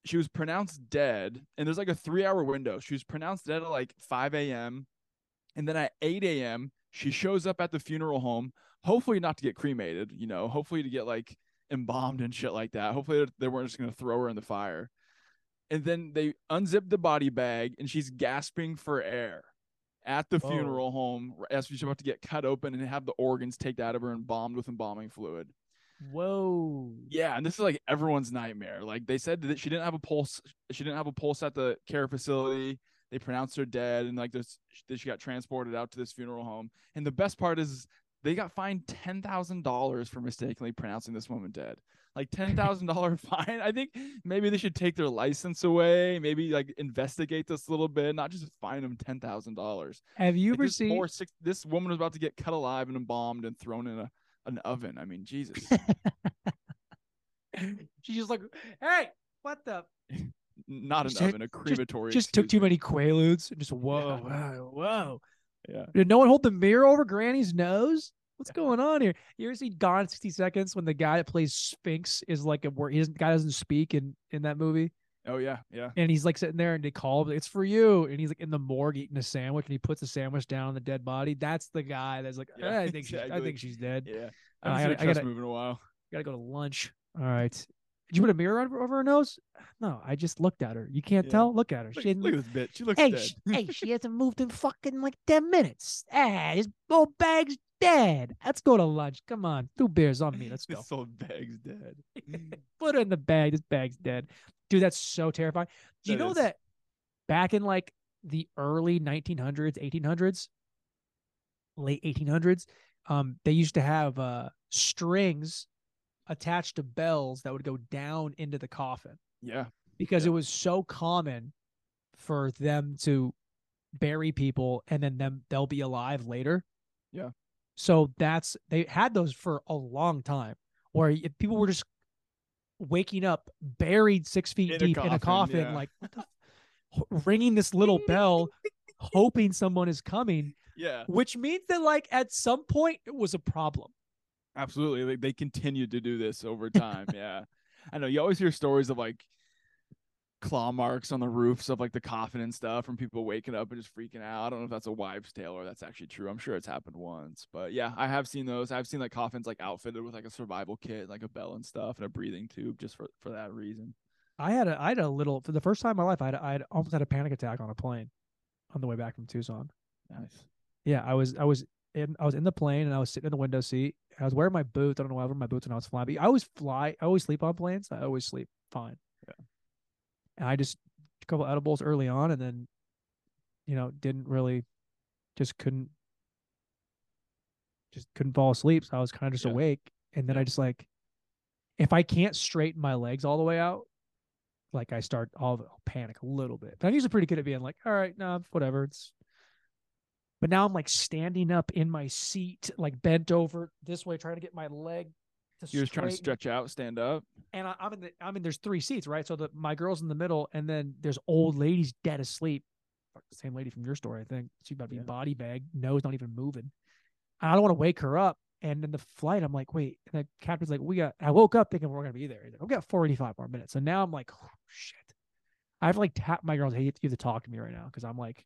S2: She was pronounced dead, and there's like a three hour window. She was pronounced dead at like 5 a.m. And then at 8 a.m., she shows up at the funeral home, hopefully not to get cremated, you know, hopefully to get like embalmed and shit like that. Hopefully they weren't just going to throw her in the fire. And then they unzip the body bag, and she's gasping for air at the
S1: Whoa.
S2: funeral home as she's about to get cut open and have the organs taken out of her and bombed with embalming fluid.
S1: Whoa.
S2: Yeah, and this is like everyone's nightmare. Like they said that she didn't have a pulse. She didn't have a pulse at the care facility. They pronounced her dead, and like this, that she got transported out to this funeral home. And the best part is they got fined ten thousand dollars for mistakenly pronouncing this woman dead. Like ten thousand dollar fine. I think maybe they should take their license away. Maybe like investigate this a little bit, not just fine them ten thousand dollars.
S1: Have you
S2: Like,
S1: ever
S2: this six, this woman was about to get cut alive and embalmed and thrown in a an oven. I mean, Jesus.
S1: She's just like, hey, what the?
S2: not an
S1: Just-
S2: oven, a crematory.
S1: Just took too
S2: me.
S1: many quaaludes. and Just whoa, whoa, whoa.
S2: Yeah.
S1: Did no one hold the mirror over Granny's nose? What's going on here? You ever see Gone 60 Seconds when the guy that plays Sphinx is like a where he doesn't guy doesn't speak in in that movie?
S2: Oh yeah, yeah.
S1: And he's like sitting there and they call him, it's for you. And he's like in the morgue eating a sandwich and he puts the sandwich down on the dead body. That's the guy that's like,
S2: Yeah,
S1: "Eh, I think she's I think she's dead.
S2: Yeah.
S1: Uh,
S2: I
S1: I
S2: haven't seen
S1: gotta-
S2: a
S1: I gotta-
S2: move in a while.
S1: Gotta go to lunch. All right. Did you put a mirror over her nose? No, I just looked at her. You can't
S2: Yeah.
S1: tell? Look at her.
S2: Look,
S1: she didn't
S2: look at this bitch. She looks
S1: hey,
S2: dead.
S1: sh- hey, she hasn't moved in fucking like 10 minutes. Ah, this old bag's dead. Let's go to lunch. Come on. Two beers on me. Let's go.
S2: this old bag's dead.
S1: Put her in the bag. This bag's dead. Dude, that's so terrifying. Do you
S2: That
S1: know
S2: is.
S1: that back in like the early 1900s, 1800s, late 1800s, um, they used to have uh strings attached to bells that would go down into the coffin
S2: Yeah.
S1: because
S2: Yeah.
S1: it was so common for them to bury people and then them they'll be alive later.
S2: Yeah.
S1: So that's they had those for a long time where if people were just waking up buried six feet
S2: In a
S1: deep in a
S2: coffin,
S1: coffin,
S2: yeah.
S1: like what the f- ringing this little bell, hoping someone is coming,
S2: Yeah.
S1: which means that like at some point it was a problem.
S2: Absolutely. Like they continued to do this over time. yeah. I know you always hear stories of like claw marks on the roofs of like the coffin and stuff from people waking up and just freaking out. I don't know if that's a wives' tale or that's actually true. I'm sure it's happened once. But yeah, I have seen those. I've seen like coffins like outfitted with like a survival kit, like a bell and stuff, and a breathing tube just for for that reason.
S1: I had a I had a little for the first time in my life I had I had almost had a panic attack on a plane on the way back from Tucson.
S2: Nice.
S1: Yeah, I was I was in I was in the plane and I was sitting in the window seat. I was wearing my boots. I don't know why I was wearing my boots when I was flying. But I always fly. I always sleep on planes. I always sleep fine. And I just a couple edibles early on, and then, you know, didn't really, just couldn't, just couldn't fall asleep. So I was kind of just
S2: Yeah.
S1: awake, and then. I just like, if I can't straighten my legs all the way out, like I start I'll, I'll panic a little bit. But I'm usually pretty good at being like, all right, no, whatever. It's but now I'm like standing up in my seat, like bent over this way, trying to get my leg
S2: You're just trying to stretch out, stand up.
S1: And I, I'm in the, I mean, there's three seats, right? So the my girl's in the middle, and then there's old ladies dead asleep. Same lady from your story, I think. She's about to be
S2: Yeah.
S1: body bag, nose not even moving. And I don't want to wake her up. And then the flight, I'm like, wait. And the captain's like, we got. I woke up thinking we're gonna be there. Like, we got 45 more minutes. So now I'm like, oh, shit. I have to like tap my girls. Hey, you have to talk to me right now because I'm like,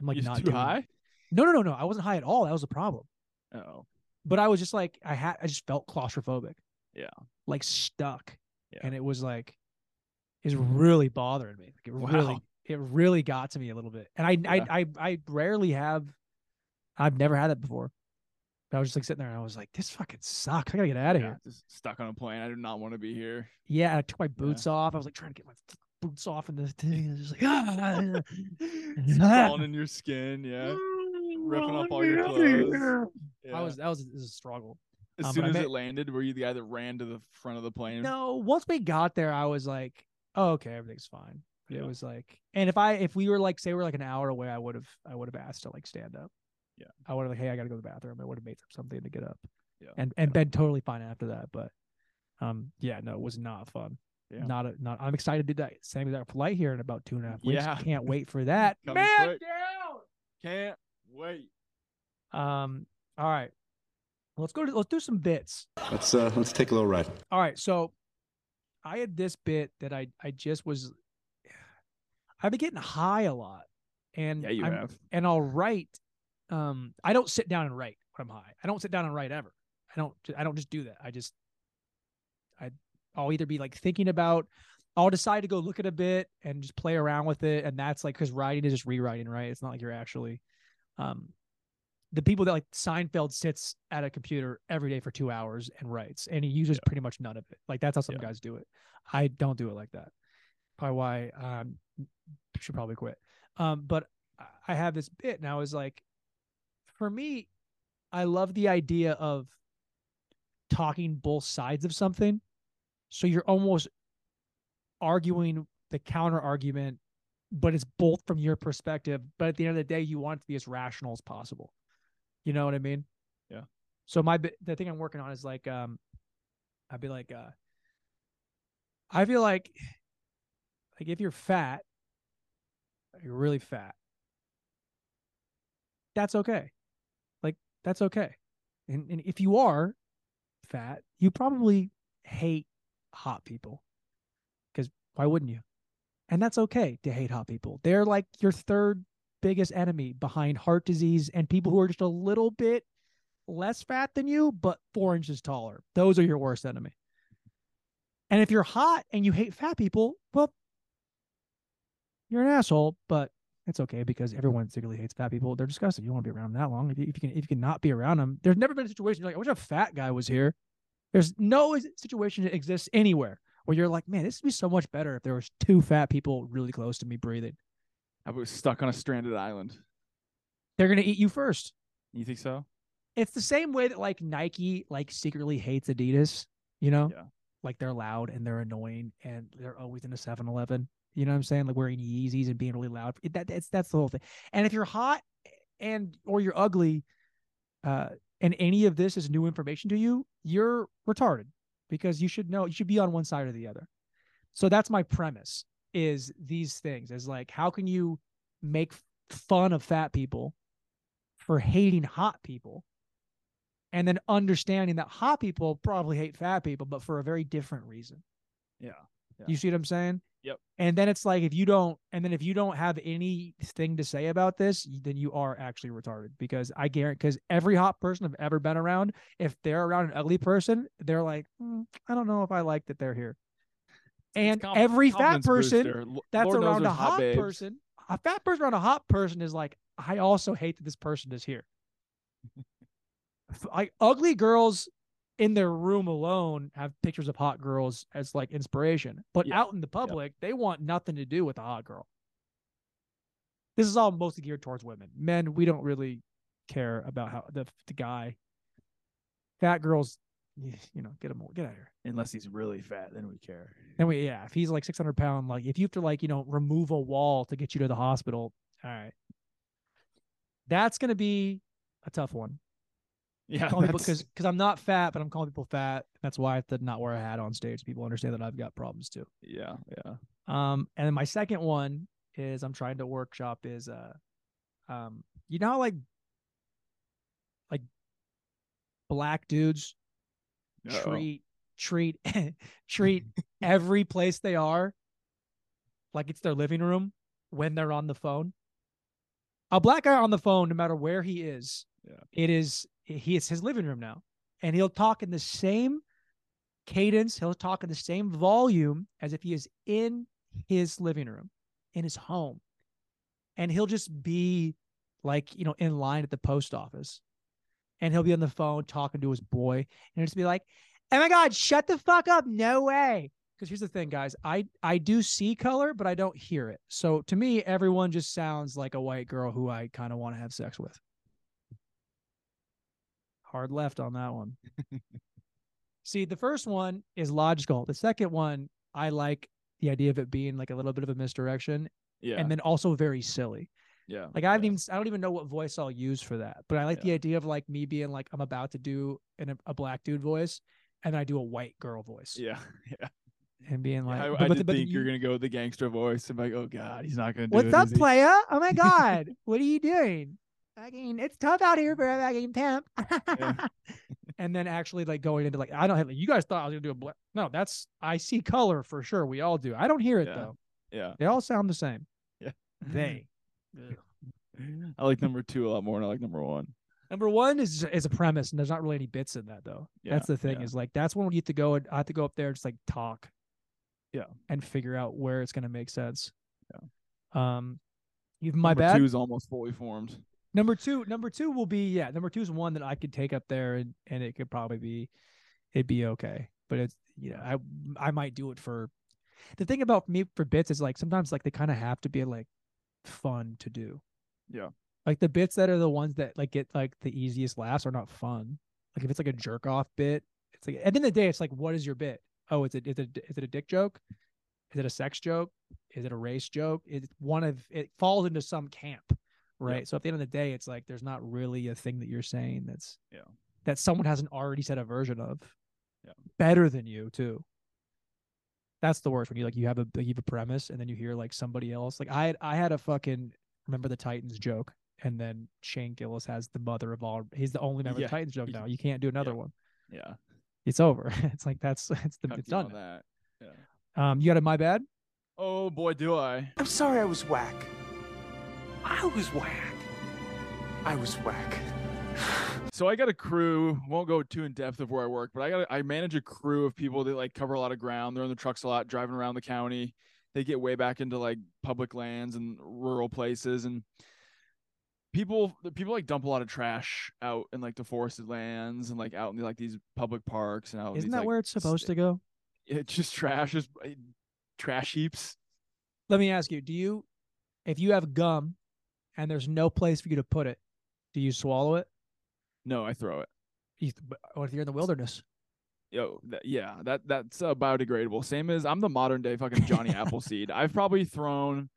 S1: I'm like
S2: You
S1: not
S2: too
S1: doing
S2: high?
S1: No, no, no, no. I wasn't high at all. That was the problem.
S2: Oh,
S1: But I was just like, I had, I just felt claustrophobic.
S2: Yeah.
S1: Like stuck.
S2: Yeah.
S1: And it was like, it's really bothering me. Like it really, it really got to me a little bit. And I,
S2: Yeah.
S1: I, I, I rarely have, I've never had that before. But I was just like sitting there and I was like, this fucking sucks. I gotta get out of
S2: yeah.
S1: here.
S2: Just stuck on a plane. I do not want to be here.
S1: Yeah. I took my boots off. I was like trying to get my boots off and the thing. I was just like, ah.
S2: Crawling in your skin. Yeah. Ripping off all your clothes. Yeah.
S1: I was, that was, it was a struggle.
S2: as
S1: um,
S2: soon as
S1: met-
S2: it landed, were you the guy that ran to the front of the plane?
S1: No, once we got there, I was like, oh, okay, everything's fine.
S2: Yeah.
S1: It was like, and if I if we were like say we're like an hour away, I would have I would have asked to like stand up.
S2: Yeah.
S1: I would have like, hey, I gotta go to the bathroom. I would have made something to get up.
S2: Yeah.
S1: And and been totally fine after that. But um, yeah, no, it was not fun.
S2: Yeah.
S1: Not a not. I'm excited to do that. Same exact flight here in about two and a half weeks.
S2: Yeah.
S1: Can't wait for that. Man
S2: quick. Can't wait.
S1: Um. All right. Let's go to let's do some bits.
S7: Let's uh, let's take a little ride.
S1: All right, so I had this bit that I I just was I've been getting high a lot, and
S2: Yeah, you
S1: I'm-
S2: have.
S1: and I'll write. Um, I don't sit down and write when I'm high. I don't sit down and write ever. I don't. I don't just do that. I just I I'll either be like thinking about. I'll decide to go look at a bit and just play around with it, and that's like because writing is just rewriting, right? It's not like you're actually. Um, the people that like Seinfeld sits at a computer every day for two hours and writes, and he uses pretty much none of it. Like that's how some
S2: Yeah.
S1: guys do it. I don't do it like that. Probably why um should probably quit. Um, but I- I have this bit now is like, for me, I love the idea of talking both sides of something. So you're almost arguing the counter argument, but it's both from your perspective. But at the end of the day, you want it to be as rational as possible. You know what I mean?
S2: Yeah.
S1: So my the thing I'm working on is like, um, I'd be like, uh, I feel like, like if you're fat, you're really fat. That's okay. Like that's okay. And, and if you are fat, you probably hate hot people. Because why wouldn't you? And that's okay to hate hot people. They're like your third biggest enemy behind heart disease and people who are just a little bit less fat than you, but four inches taller. Those are your worst enemy. And if you're hot and you hate fat people, well, you're an asshole, but it's okay because everyone secretly hates fat people. They're disgusting. You don't want to be around them that long. If you, if you can, if you can not be around them, there's never been a situation like, I wish a fat guy was here. There's no situation that exists anywhere where you're like, man, this would be so much better if there was two fat people really close to me breathing.
S2: I was stuck on a stranded island.
S1: They're gonna eat you first.
S2: You think so?
S1: It's the same way that like Nike like secretly hates Adidas, you know?
S2: Yeah.
S1: Like they're loud and they're annoying and they're always in a 7-Eleven. You know what I'm saying? Like wearing Yeezys and being really loud. It- That that's that's the whole thing. And if you're hot and or you're ugly, uh, and any of this is new information to you, you're retarded because you should know you should be on one side or the other. So that's my premise is these things is like how can you make fun of fat people for hating hot people and then understanding that hot people probably hate fat people but for a very different reason
S2: Yeah. Yeah.
S1: you see what i'm saying
S2: Yep.
S1: and then it's like if you don't and then if you don't have anything to say about this then you are actually retarded because i guarantee because every hot person i've ever been around if they're around an ugly person they're like "Hmm, i don't know if i like that they're here and
S2: conf-
S1: every fat person
S2: booster.
S1: That's
S2: Lord
S1: around a
S2: there's
S1: hot person a fat person around a hot person is like i also hate that this person is here like ugly girls in their room alone have pictures of hot girls as like inspiration but
S2: Yeah.
S1: out in the public they want nothing to do with a hot girl this is all mostly geared towards women men we don't really care about how the, the guy fat girls you know get him get out of here
S2: Unless he's really fat, then we care.
S1: and we, yeah, if he's like 600 pound, like if you have to like, you know, remove a wall to get you to the hospital, all right. That's going to be a tough one.
S2: Yeah.
S1: Calling people because because I'm not fat, but I'm calling people fat. That's why I have to not wear a hat on stage. People understand that I've got problems too.
S2: yeah. Yeah.
S1: Um, and then my second one is I'm trying to workshop is uh, um, you know, how, like, like black dudes
S2: Uh-oh.
S1: treat treat treat every place they are like it's their living room when they're on the phone. A black guy on the phone, no matter where he is,
S2: Yeah.
S1: it is he it's his living room now, and he'll talk in the same cadence. He'll talk in the same volume as if he is in his living room, in his home, and he'll just be like you know in line at the post office, and he'll be on the phone talking to his boy, and he'll just be like, "Oh my god, shut the fuck up! No way!" Because here's the thing, guys, I I do see color, but I don't hear it. So to me, everyone just sounds like a white girl who I kind of want to have sex with. Hard left on that one. See, the first one is logical. The second one, I like the idea of it being like a little bit of a misdirection
S2: Yeah.
S1: and then also very silly.
S2: yeah.
S1: Like I haven't
S2: yeah.
S1: even I don't even know what voice I'll use for that. But I like the idea of like me being like I'm about to do an, a black dude voice and I do a white girl voice
S2: Yeah. Yeah.
S1: and being like
S2: I,
S1: but-
S2: I
S1: but- but
S2: think
S1: you-
S2: you're gonna go with the gangster voice. I'm like, oh god, he's not gonna do
S1: What's
S2: it.
S1: up, playa? Oh my god. what are you doing? Fucking it's tough out here for a fucking pimp. and then actually like going into like I don't have you guys thought I was gonna do a black no, that's I see color for sure. We all do. I don't hear it
S2: Yeah.
S1: though.
S2: Yeah.
S1: They all sound the same.
S2: Yeah.
S1: They.
S2: I like number two a lot more than I like number one.
S1: Number one is is a premise, and there's not really any bits in that though. that's the thing
S2: yeah.
S1: is like that's when you have to go and I have to go up there and just like talk,
S2: Yeah.
S1: and figure out where it's gonna make sense.
S2: Yeah.
S1: Um, even my
S2: number
S1: bad.
S2: two is almost fully formed.
S1: Number two, number two will be yeah. Number two is one that I could take up there and and it could probably be, it'd be okay. But it's you know I I might do it for. The thing about me for bits is like sometimes like they kind of have to be like fun to do.
S2: Yeah.
S1: Like the bits that are the ones that like get like the easiest laughs are not fun. Like if it's like a jerk off bit, it's like at the end of the day, it's like what is your bit? Oh, is it is it is it a dick joke? Is it a sex joke? Is it a race joke? It's one of it falls into some camp, right? So at the end of the day, it's like there's not really a thing that you're saying that's
S2: Yeah.
S1: that someone hasn't already said a version of.
S2: Yeah.
S1: Better than you too. That's the worst when you like you have a you have a premise and then you hear like somebody else. Like I had I had a fucking remember the Titans joke, and then Shane Gillis has the mother of all. He's the only member
S2: Yeah.
S1: of the Titans joke
S2: Yeah.
S1: now. You can't do another
S2: Yeah.
S1: one.
S2: Yeah.
S1: It's over. It's like that's it's the
S2: Cuck
S1: it's done.
S2: that. Yeah.
S1: Um, you got a my bad.
S2: Oh boy, do I.
S6: I'm sorry I was whack. I was whack. I was whack.
S2: So I got a crew. Won't go too in depth of where I work, but I got I manage a crew of people that like cover a lot of ground. They're in the trucks a lot, driving around the county. They get way back into like public lands and rural places, and people people like dump a lot of trash out in like the forested lands and like out in like these public parks and out.
S1: Isn't
S2: these,
S1: that
S2: like,
S1: where it's supposed to go?
S2: It's just trash, just uh, trash heaps.
S1: Let me ask you: Do you, if you have gum, and there's no place for you to put it, do you swallow it?
S2: No, I throw it.
S1: You, what if you're in the wilderness?
S2: Yo, that, yeah, that that's uh, biodegradable. Same as I'm the modern day fucking Johnny Appleseed. I've probably thrown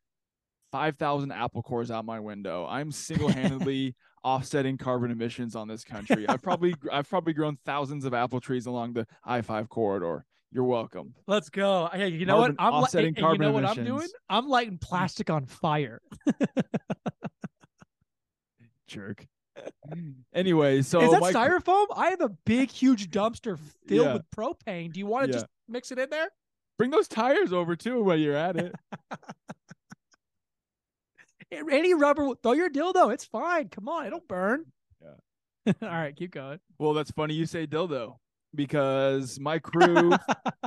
S2: five thousand apple cores out my window. I'm single handedly offsetting carbon emissions on this country. I've probably I've probably grown thousands of apple trees along the I five corridor. You're welcome.
S1: Let's go. Hey, you know what? I'm li-
S2: offsetting
S1: you
S2: carbon
S1: know what I'm doing? I'm lighting plastic on fire.
S2: Jerk. anyway, so
S1: Is that
S2: my
S1: styrofoam? I have a big, huge dumpster filled
S2: Yeah.
S1: with propane. Do you want to
S2: Yeah.
S1: just mix it in there?
S2: bring those tires over too while you're at it.
S1: Any rubber, throw your dildo. It's fine. Come on, it'll burn.
S2: Yeah.
S1: All right, keep going.
S2: Well, that's funny you say dildo because my crew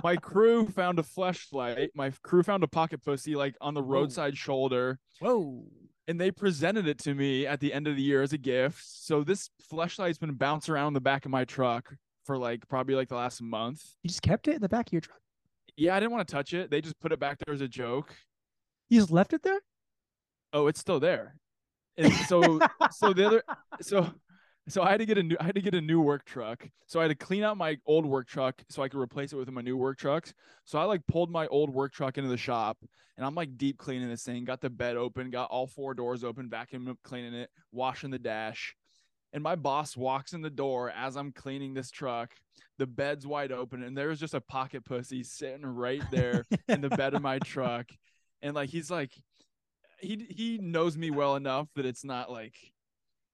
S2: my crew found a fleshlight. My crew found a pocket pussy like on the roadside shoulder,
S1: Whoa.
S2: and they presented it to me at the end of the year as a gift. So this fleshlight's been bouncing around the back of my truck for like probably like the last month.
S1: You just kept it in the back of your truck.
S2: Yeah, I didn't want to touch it. They just put it back there as a joke.
S1: You just left it there?
S2: Oh, it's still there. And so so the other so so I had to get a new I had to get a new work truck. So I had to clean out my old work truck so I could replace it with my new work truck. So I like pulled my old work truck into the shop and I'm like deep cleaning this thing, got the bed open, got all four doors open, vacuum cleaning it, washing the dash. And my boss walks in the door as I'm cleaning this truck. The bed's wide open and there's just a pocket pussy sitting right there in the bed of my truck. And like he's like he he knows me well enough that it's not like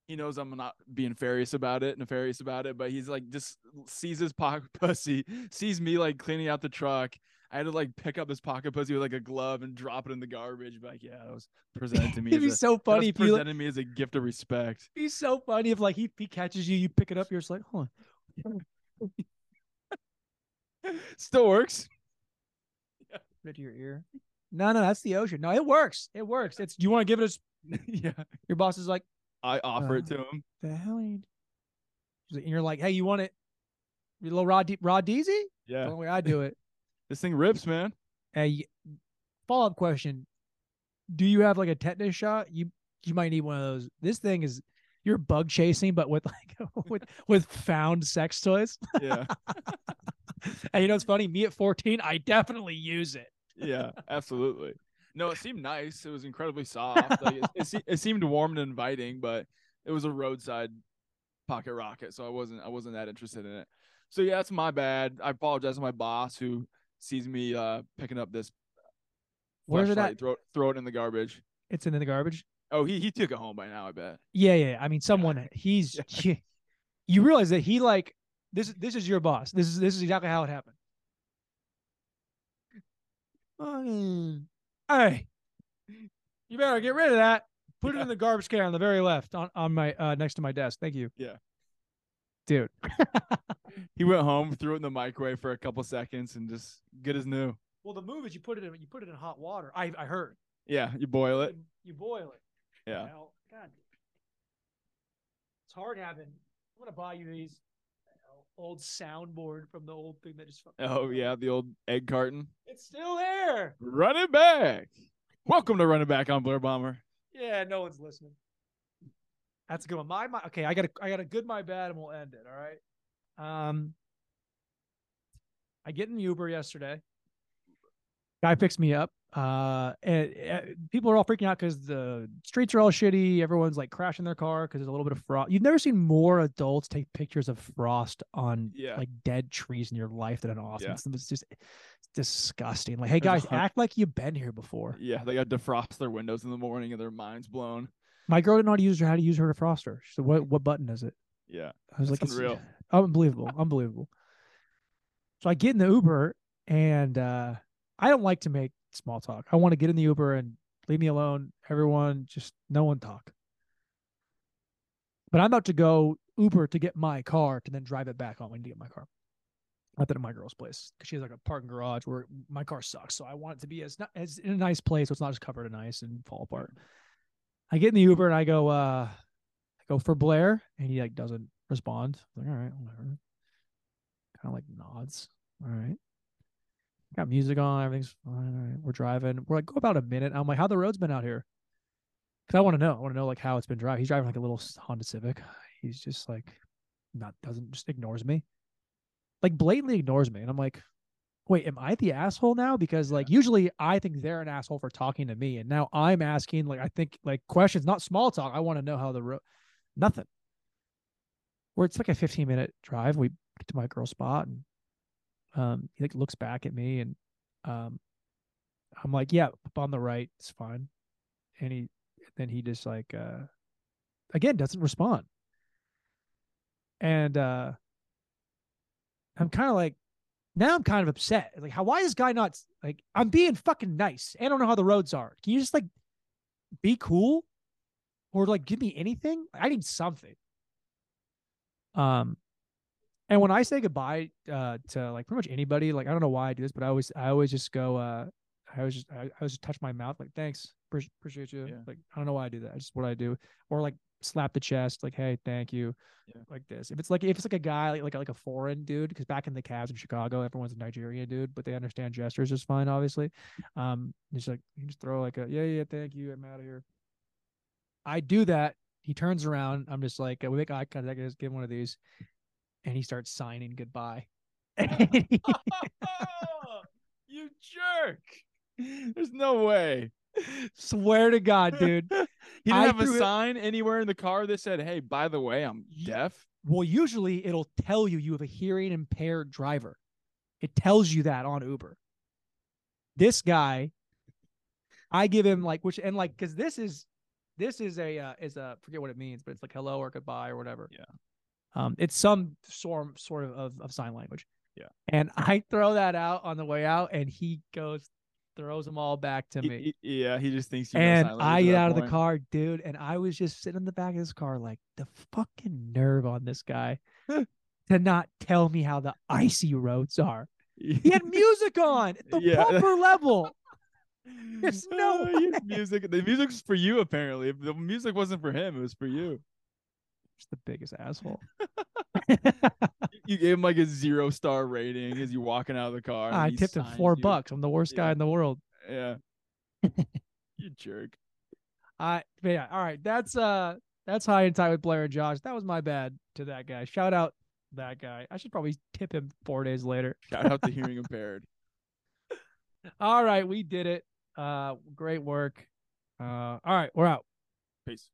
S2: he knows I'm not being nefarious about it, nefarious about it, but he's like just sees his pocket pussy, sees me like cleaning out the truck. I had to like pick up his pocket pussy with like a glove and drop it in the garbage. But like, yeah, that was presented to me.
S1: It'd be
S2: a,
S1: so funny if
S2: presented me as a gift of respect.
S1: It'd be so funny if like he he catches you, you pick it up, you're just like, hold on,
S2: Still works.
S1: right to your ear. No, no, that's the ocean. No, it works. It works. It's. Do you want to give it a?
S2: yeah,
S1: Your boss is like,
S2: I offer it
S1: Uh,
S2: to him.
S1: the hell? Are you? And you're like, hey, you want it? Your little raw, D- raw DZ? The
S2: Yeah,
S1: way I do it.
S2: this thing rips, man.
S1: Hey, follow up question: Do you have like a tetanus shot? You you might need one of those. This thing is you're bug chasing, but with like with with found sex toys.
S2: Yeah,
S1: And you know it's funny? Me at 14, I definitely use it.
S2: yeah, absolutely. No, it seemed nice. It was incredibly soft. Like it, it, se- it seemed warm and inviting, but it was a roadside pocket rocket, so I wasn't I wasn't that interested in it. So yeah, that's my bad. I apologize to my boss who sees me uh picking up this.
S1: Where's it at?
S2: Throw throw it in the garbage.
S1: It's in the garbage.
S2: Oh, he he took it home by now. I bet.
S1: Yeah, yeah. I mean, someone he's he- you realize that he like this. This is your boss. This is this is exactly how it happened. Hey, you better get rid of that. Put it in the garbage can on the very left on on my uh next to my desk. Thank you.
S2: Yeah.
S1: dude.
S2: He went home, threw it in the microwave for a couple seconds, and just good as new.
S1: Well, the move is you put it in you put it in hot water. I I heard.
S2: Yeah, you boil it.
S1: You, you boil it.
S2: Yeah.
S1: Well, God, it's hard having. I'm gonna buy you these old soundboard from the old thing that just.
S2: Oh yeah, the old egg carton.
S1: it's still there.
S2: Run it back. Welcome to Run It Back on Blair Bomber.
S1: Yeah, no one's listening. That's a good one. My, my okay, I got a I got a good my bad and we'll end it. All right. Um I get in the Uber yesterday. Guy picks me up. Uh and, uh, people are all freaking out because the streets are all shitty. Everyone's like crashing their car because there's a little bit of frost. You've never seen more adults take pictures of frost on
S2: Yeah.
S1: like dead trees in your life than an Austin.
S2: Yeah.
S1: It's, just it's disgusting. Like, hey guys, act like you've been here before.
S2: Yeah, they got to defrost their windows in the morning and their minds blown.
S1: My girl didn't know how to use her how to use her defroster. She said, "What what button is it?"
S2: Yeah,
S1: I was like, it's
S2: unreal.
S1: unbelievable, unbelievable. So I get in the Uber, and uh, I don't like to make small talk. I want to get in the Uber and leave me alone. Everyone, just no one talk. But I'm about to go Uber to get my car to then drive it back home. I need to get my car. Not that at my girl's place because she has like a parking garage where my car sucks. So I want it to be as as in a nice place, so it's not just covered in ice and fall apart. I get in the Uber and I go, uh, I go for Blair, and he like doesn't respond. I'm like, all right, whatever. Kind of like nods. All right. Got music on, everything's fine. All right. We're driving. We're like, go about a minute. I'm like, how the road's been out here? Cause I want to know. I want to know like how it's been driving. He's driving like a little Honda Civic. He's just like not doesn't just ignores me. Like blatantly ignores me. And I'm like, wait, am I the asshole now? Because like usually I think they're an asshole for talking to me. And now I'm asking like I think like questions, not small talk. I want to know how the road nothing. Where it's like a 15 minute drive. We get to my girl spot and um he like looks back at me and um I'm like, yeah, up on the right, it's fine. And he then he just like uh again doesn't respond. And uh I'm kind of like now I'm kind of upset. Like, how why is this guy not like I'm being fucking nice. I don't know how the roads are. Can you just like be cool? Or like give me anything? I need something. Um and when I say goodbye uh to like pretty much anybody, like I don't know why I do this, but I always I always just go uh I always just I, I always just touch my mouth like thanks, appreciate you.
S2: Yeah.
S1: Like I don't know why I do that. I just what I do. Or like slap the chest, like, hey, thank you.
S2: Yeah.
S1: Like this. If it's like if it's like a guy like like, like a foreign dude, because back in the cabs in Chicago, everyone's a Nigerian dude, but they understand gestures just fine, obviously. Um just like you just throw like a yeah, yeah, thank you, I'm out of here. I do that. He turns around. I'm just like, we make eye contact. I just give him one of these, and he starts signing goodbye.
S2: you jerk! There's no way.
S1: Swear to God, dude.
S2: He didn't
S1: I
S2: have a
S1: threw it-
S2: sign anywhere in the car that said, "Hey, by the way, I'm deaf."
S1: Well, usually it'll tell you you have a hearing impaired driver. It tells you that on Uber. This guy, I give him like which and like because this is This is a uh, is a forget what it means, but it's like hello or goodbye or whatever.
S2: Yeah.
S1: Um, it's some sort sort of, of of sign language.
S2: Yeah.
S1: And I throw that out on the way out, and he goes, throws them all back to me.
S2: yeah, he just thinks you know
S1: and I get out of the car, dude, and I was just sitting in the back of his car, like the fucking nerve on this guy to not tell me how the icy roads are. He had music on at the
S2: Yeah.
S1: bumper level. There's no
S2: Uh, music. The music's for you apparently. If the music wasn't for him, it was for you.
S1: Just the biggest asshole.
S2: You gave him like a zero star rating as you're walking out of the car.
S1: I tipped him four
S2: you.
S1: bucks. I'm the worst guy in the world.
S2: Yeah. you jerk.
S1: I but yeah, all right. That's uh that's high and tight with Blair and Josh. That was my bad to that guy. Shout out that guy. I should probably tip him four days later.
S2: Shout out to hearing impaired.
S1: All right, we did it. Uh great work. Uh all right, we're out.
S2: Peace.